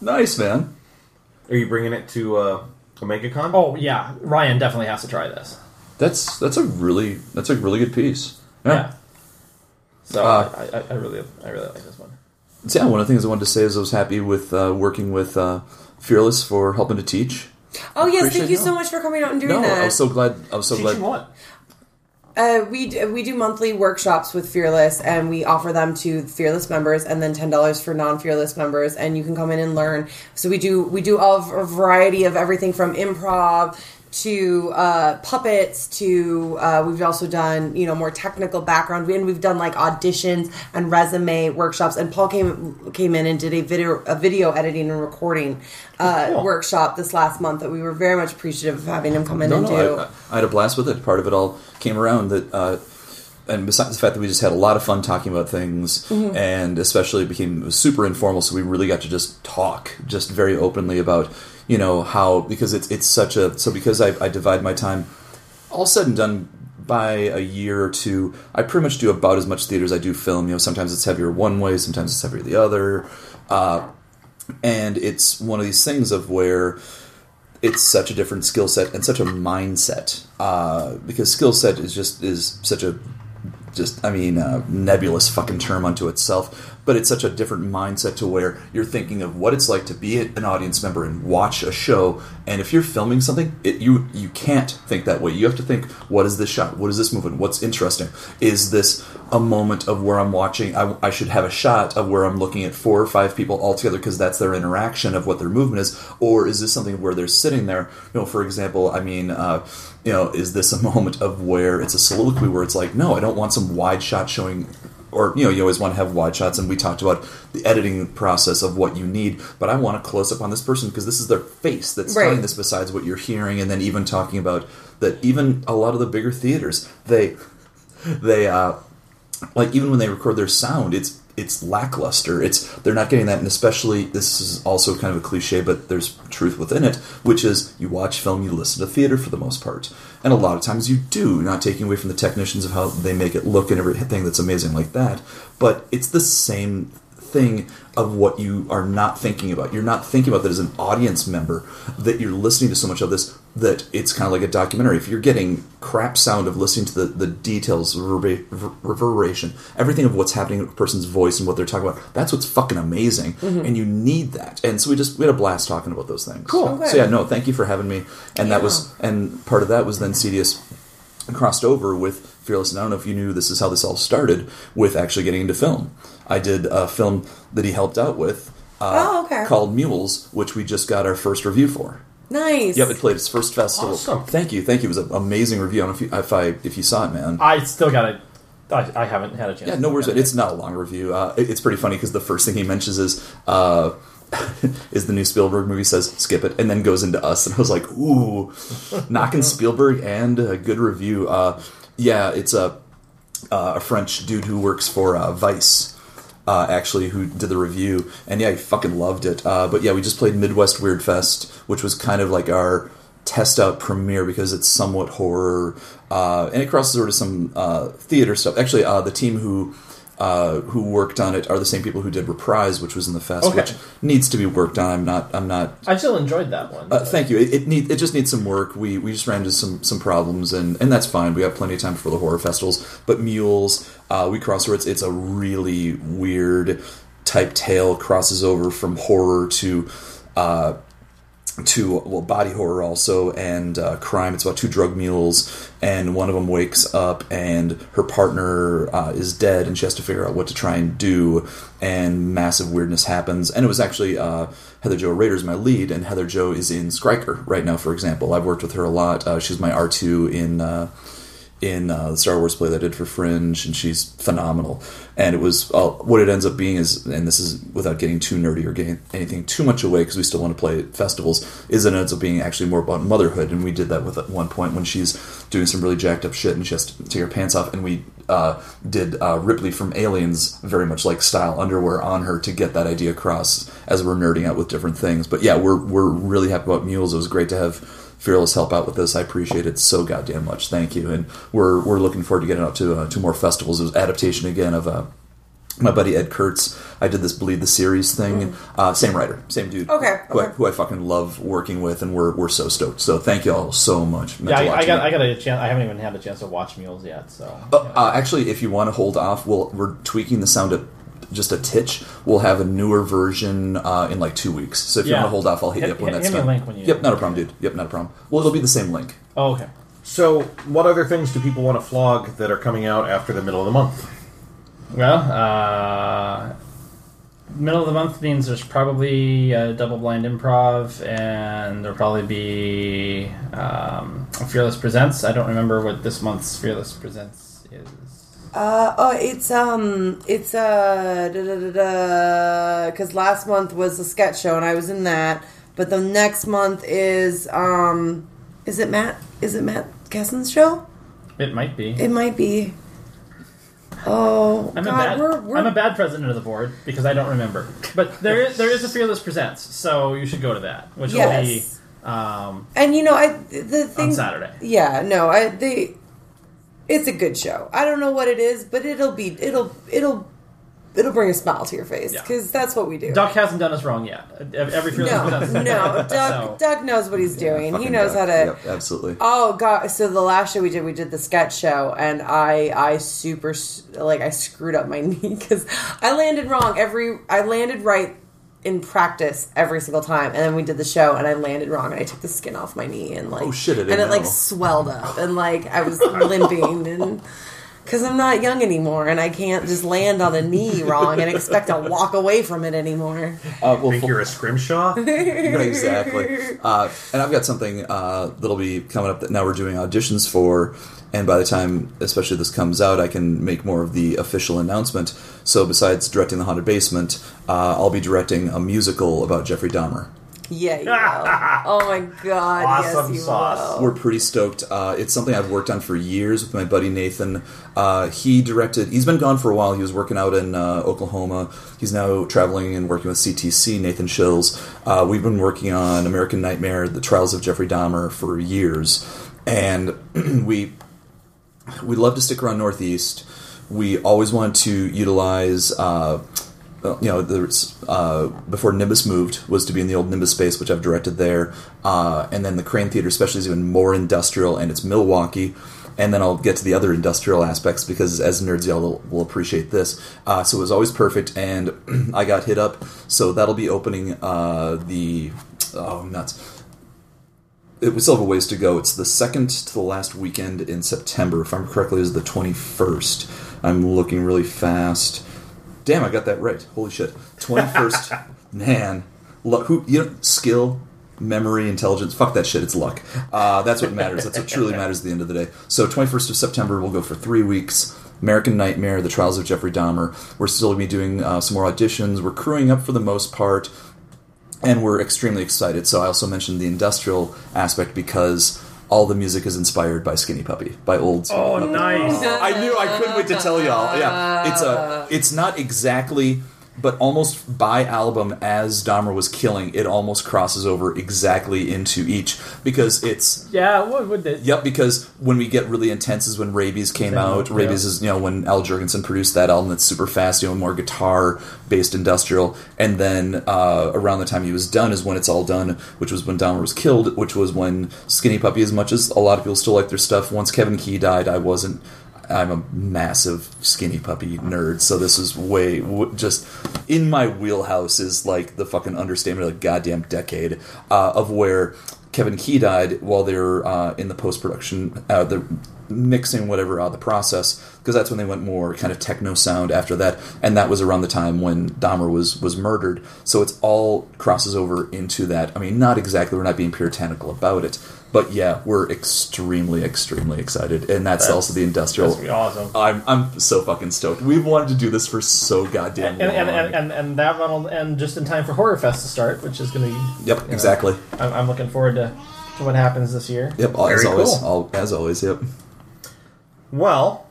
Nice, man. Are you bringing it to uh, OmegaCon? Oh yeah, Ryan definitely has to try this. That's that's a really that's a really good piece. Yeah. Yeah. So Uh, I, I, I really, I really like this one. So, yeah, one of the things I wanted to say is I was happy with uh, working with uh, Fearless for helping to teach. oh yes, Appreciate thank you so much for coming out and doing No, that. I was so glad. I was so Teaching glad. what? Uh, we d- we do monthly workshops with Fearless, and we offer them to Fearless members, and then ten dollars for non Fearless members, and you can come in and learn. So we do we do all a variety of everything from improv to uh, puppets to uh, we've also done you know more technical background, and we've done like auditions and resume workshops. And Paul came came in and did a video a video editing and recording uh, Cool. workshop this last month that we were very much appreciative of having him come in No, and do. I, I had a blast with it. Part of it all came around that, uh, and besides the fact that we just had a lot of fun talking about things, Mm-hmm. and especially it became it was super informal, so we really got to just talk, just very openly about you know how because it's it's such a so because I, I divide my time all said and done by a year or two, I pretty much do about as much theater as I do film. You know, sometimes it's heavier one way, sometimes it's heavier the other, uh, and it's one of these things of where it's such a different skill set and such a mindset uh, because skill set is just is such a just I mean uh, nebulous fucking term unto itself. But it's such a different mindset to where you're thinking of what it's like to be an audience member and watch a show. And if you're filming something, it, you you can't think that way. You have to think, what is this shot? What is this movement? What's interesting? Is this a moment of where I'm watching? I, I should have a shot of where I'm looking at four or five people all together because that's their interaction of what their movement is. Or is this something where they're sitting there? You know, for example, I mean, uh, you know, is this a moment of where it's a soliloquy where it's like, no, I don't want some wide shot showing or you know you always want to have wide shots and we talked about the editing process of what you need but i want a close up on this person because this is their face that's Right. telling this besides what you're hearing and then even talking about that even a lot of the bigger theaters they they uh like even when they record their sound it's it's lackluster it's they're not getting that and especially this is also kind of a cliche but there's truth within it which is you watch film you listen to theater for the most part and a lot of times you do not taking away from the technicians of how they make it look and everything that's amazing like that but it's the same thing of what you are not thinking about. You're not thinking about that as an audience member that you're listening to so much of this that it's kind of like a documentary. If you're getting crap sound of listening to the, the details, reverber- reverberation, everything of what's happening in a person's voice and what they're talking about, that's what's fucking amazing. And you need that. And so we just we had a blast talking about those things. Cool. Okay. So yeah, no, thank you for having me. And that was and part of that was then CDS crossed over with Fearless. And I don't know if you knew this is how this all started with actually getting into film. I did a film that he helped out with uh, Oh, okay. called Mules, which we just got our first review for. Nice. Yep, it played its first festival. Awesome. Thank you, thank you. It was an amazing review. I don't know if you, if, I, if you saw it, man. I still got it. I, I haven't had a chance. Yeah, no worries. it. It's not a long review. Uh, it- it's pretty funny because the first thing he mentions is uh, is the new Spielberg movie. Says skip it, and then goes into us, and I was like, ooh, knocking Spielberg and a good review. Uh, yeah, it's a uh, a French dude who works for uh, Vice. Uh, actually, who did the review, and yeah, he fucking loved it. Uh, but yeah, we just played Midwest Weird Fest, which was kind of like our test out premiere because it's somewhat horror, uh, and it crosses over to some uh, theater stuff. Actually, uh, the team who uh, who worked on it are the same people who did Reprise, which was in the fest, Okay. which needs to be worked on. I'm not. I'm not I still enjoyed that one. uh, thank you. It, it need it just needs some work. We we just ran into some some problems, and and that's fine. We have plenty of time for the horror festivals. But Mules, uh, we cross over. It's it's a really weird type tale. Crosses over from horror to. Uh, to well body horror also and uh, crime. It's about two drug mules and one of them wakes up and her partner uh, is dead and she has to figure out what to try and do and massive weirdness happens. And it was actually uh, heather joe rader's my lead and heather joe is in Skriker right now for example. I've worked with her a lot. Uh, she's my r2 in uh, in uh, the Star Wars play that I did for Fringe, and she's phenomenal. And it was uh, what it ends up being is, and this is without getting too nerdy or getting anything too much away because we still want to play festivals. Is it ends up being actually more about motherhood, and we did that with at one point when she's doing some really jacked up shit and she has to take her pants off, and we uh, did uh, Ripley from Aliens very much like style underwear on her to get that idea across as we're nerding out with different things. But yeah, we're we're really happy about Mules. It was great to have Fearless help out with this. I appreciate it so goddamn much. Thank you, and we're we're looking forward to getting out to uh, to more festivals. It was adaptation again of uh, my buddy Ed Kurtz. I did this Bleed the Series thing. Uh, same writer, same dude. Okay, who, I, who I fucking love working with, and we're we're so stoked. So thank you all so much. Meant yeah, a I, lot I got. me. I got a chance. I haven't even had a chance to watch Mules yet. So Uh, uh, actually, if you want to hold off, we'll, we're tweaking the sound a, just a titch. We'll have a newer version uh, in like two weeks. So if you Yeah. want to hold off, I'll hit, Hit- you up when hit- that's hit me a done. link when you- Yep, not a problem, dude. Yep, not a problem. Well, it'll be the same link. oh, okay. So, what other things do people want to flog that are coming out after the middle of the month? Well, uh, middle of the month means there's probably a double blind improv, and there'll probably be um, Fearless Presents. I don't remember what this month's Fearless Presents is. Uh, oh, it's um, it's uh, because last month was a sketch show and I was in that, but the next month is um, is it Matt? Is it Matt Kessin's show? It might be. It might be. Oh I'm, God, a bad, we're, we're I'm a bad president of the board because I don't remember. But there is there is a Fearless Presents, so you should go to that, which Yes. will be um, and you know I the thing on Saturday. Yeah, no, I they. It's a good show. I don't know what it is, but it'll be it'll it'll it'll bring a smile to your face Yeah. because that's what we do. Duck hasn't done us wrong yet. Every Fearless no, Presents. no, Doug So- Doug knows what he's doing. he knows duck. how to. Yep, absolutely. Oh god! So the last show we did, we did the sketch show, and I, I super like I screwed up my knee because I landed wrong every. I landed right in practice every single time, and then we did the show, and I landed wrong, and I took the skin off my knee, and like Oh, shit, and it like swelled up, and like I was limping, and because I'm not young anymore, and I can't just land on a knee wrong and expect to walk away from it anymore. Uh, well, Think full- you're a scrimshaw? exactly. Uh, and I've got something uh, that'll be coming up that now we're doing auditions for. And by the time, especially this comes out, I can make more of the official announcement. So, besides directing the haunted basement, uh, I'll be directing a musical about Jeffrey Dahmer. Yeah, you will. oh my god, Awesome yes, you sauce. will. We're pretty stoked. Uh, it's something I've worked on for years with my buddy Nathan. Uh, he directed. He's been gone for a while. He was working out in uh, Oklahoma. He's now traveling and working with CTC. Nathan Shills. Uh, we've been working on American Nightmare: The Trials of Jeffrey Dahmer for years, and we we love to stick around Northeast. We always want to utilize. Uh, you know, uh, before Nimbus moved was to be in the old Nimbus space, which I've directed there, uh, and then the Crane Theater, especially, is even more industrial, and it's Milwaukee. And then I'll get to the other industrial aspects because, as nerds, y'all will, will appreciate this. Uh, so it was always perfect, and I got hit up. So that'll be opening uh, the oh nuts it we still have a ways to go. It's the second to the last weekend in September. If I'm correctly, is the twenty first. I'm looking really fast. Damn, I got that right. Holy shit, twenty first. man, Lu- who you know, skill, memory, intelligence. Fuck that shit. It's luck. Uh, that's what matters. That's what truly matters at the end of the day. So twenty first of September, we'll go for three weeks. American Nightmare, The Trials of Jeffrey Dahmer. We're still going to be doing uh, some more auditions. We're crewing up for the most part and we're extremely excited. So I also mentioned the industrial aspect because all the music is inspired by Skinny Puppy by old. Oh, nice. I knew I couldn't wait to tell y'all. Yeah, it's a. It's not exactly, but almost by album as Dahmer was killing, it almost crosses over exactly into each because it's Yeah, what would the Yep, because when we get really intense is when Rabies came out. yeah. Rabies is you know when Al Jourgensen produced that album that's super fast, you know, more guitar based industrial, and then uh, around the time he was done is when it's all done, which was when Dahmer was killed, which was when Skinny Puppy, as much as a lot of people still like their stuff, once Kevin Key died, I wasn't. I'm a massive Skinny Puppy nerd, so this is way w- just in my wheelhouse. Is like the fucking understatement of the goddamn decade uh, of where Kevin Key died while they were uh, in the post production, uh, the mixing whatever uh, the process, because that's when they went more kind of techno sound after that, and that was around the time when Dahmer was was murdered. So it's all crosses over into that. I mean, not exactly. We're not being puritanical about it, but yeah, we're extremely, extremely excited, and that's, That's- also the industrial. That's awesome. I'm I'm so fucking stoked. We've wanted to do this for so goddamn and, long. and, and, and, and that one will end just in time for Horror Fest to start, which is going to be. yep, you know, exactly. I'm, I'm looking forward to, to what happens this year. Yep, as Very always. cool. All, as always. Yep. Well,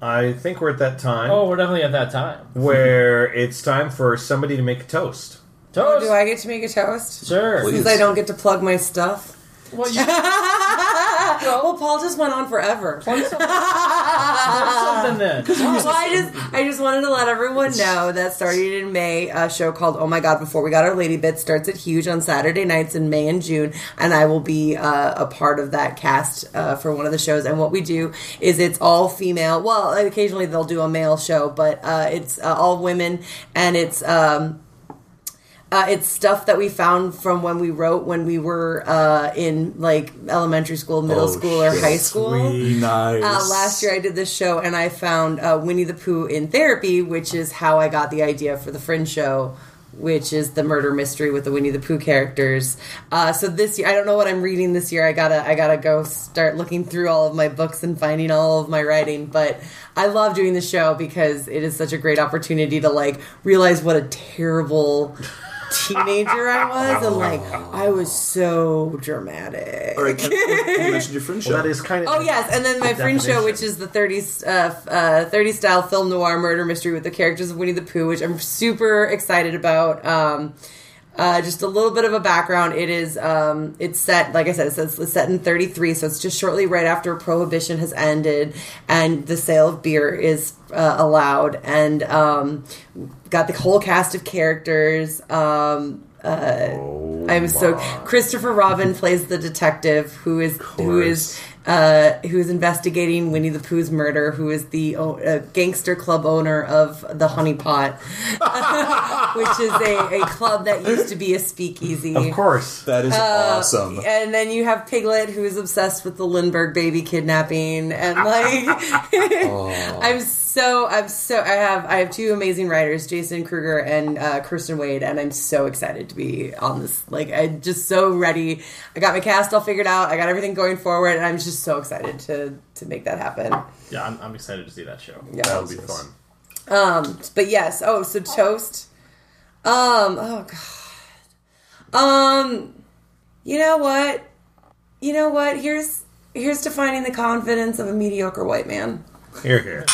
I think we're at that time Oh, we're definitely at that time. where it's time for somebody to make a toast. Toast. Oh, do I get to make a toast? Sure. Please. Since I don't get to plug my stuff. Well, you well, Paul just went on forever. plug something, plug something then. Well, I just, I just wanted to let everyone know that starting in May, a show called "Oh My God." Before we got our lady bit starts at Huge on Saturday nights in May and June, and I will be uh, a part of that cast uh, for one of the shows. And what we do is it's all female. Well, occasionally they'll do a male show, but uh, it's uh, all women, and it's. Um, uh, it's stuff that we found from when we wrote when we were uh, in like elementary school, middle Oh, school, or shit. high school. Nice. Uh, last year I did this show and I found uh, Winnie the Pooh in therapy, which is how I got the idea for the Fringe show, which is the murder mystery with the Winnie the Pooh characters. Uh, so this year, I don't know what I'm reading this year. I gotta, I gotta go start looking through all of my books and finding all of my writing. But I love doing the show because it is such a great opportunity to like realize what a terrible. Teenager, I was, and like I was so dramatic. All right, you mentioned your friend show. Well, that is kind of. Oh yes, and then my the fringe show, which is the 30s, uh, uh, 30 style film noir murder mystery with the characters of Winnie the Pooh, which I'm super excited about. Um, uh, just a little bit of a background. It is um, it's set like I said, it's, it's set in 33, so it's just shortly right after Prohibition has ended and the sale of beer is uh, allowed, and um, got the whole cast of characters. Um, uh, I'm so Christopher Robin plays the detective who is who is uh, who is investigating Winnie the Pooh's murder. Who is the uh, gangster club owner of the Honey Pot, which is a, a club that used to be a speakeasy. Of course. that is awesome. And then you have Piglet, who is obsessed with the Lindbergh baby kidnapping, and like, I'm so, I'm so, I have, I have two amazing writers, Jason Kruger and uh, Kirsten Wade, and I'm so excited to be on this. Like, I'm just so ready. I got my cast all figured out. I got everything going forward, and I'm just so excited to to make that happen. Yeah, I'm, I'm excited to see that show. Yeah. That would be fun. Um, but yes. Oh, so toast. Um. Oh God. Um. You know what? You know what? Here's here's defining the confidence of a mediocre white man. Here, here.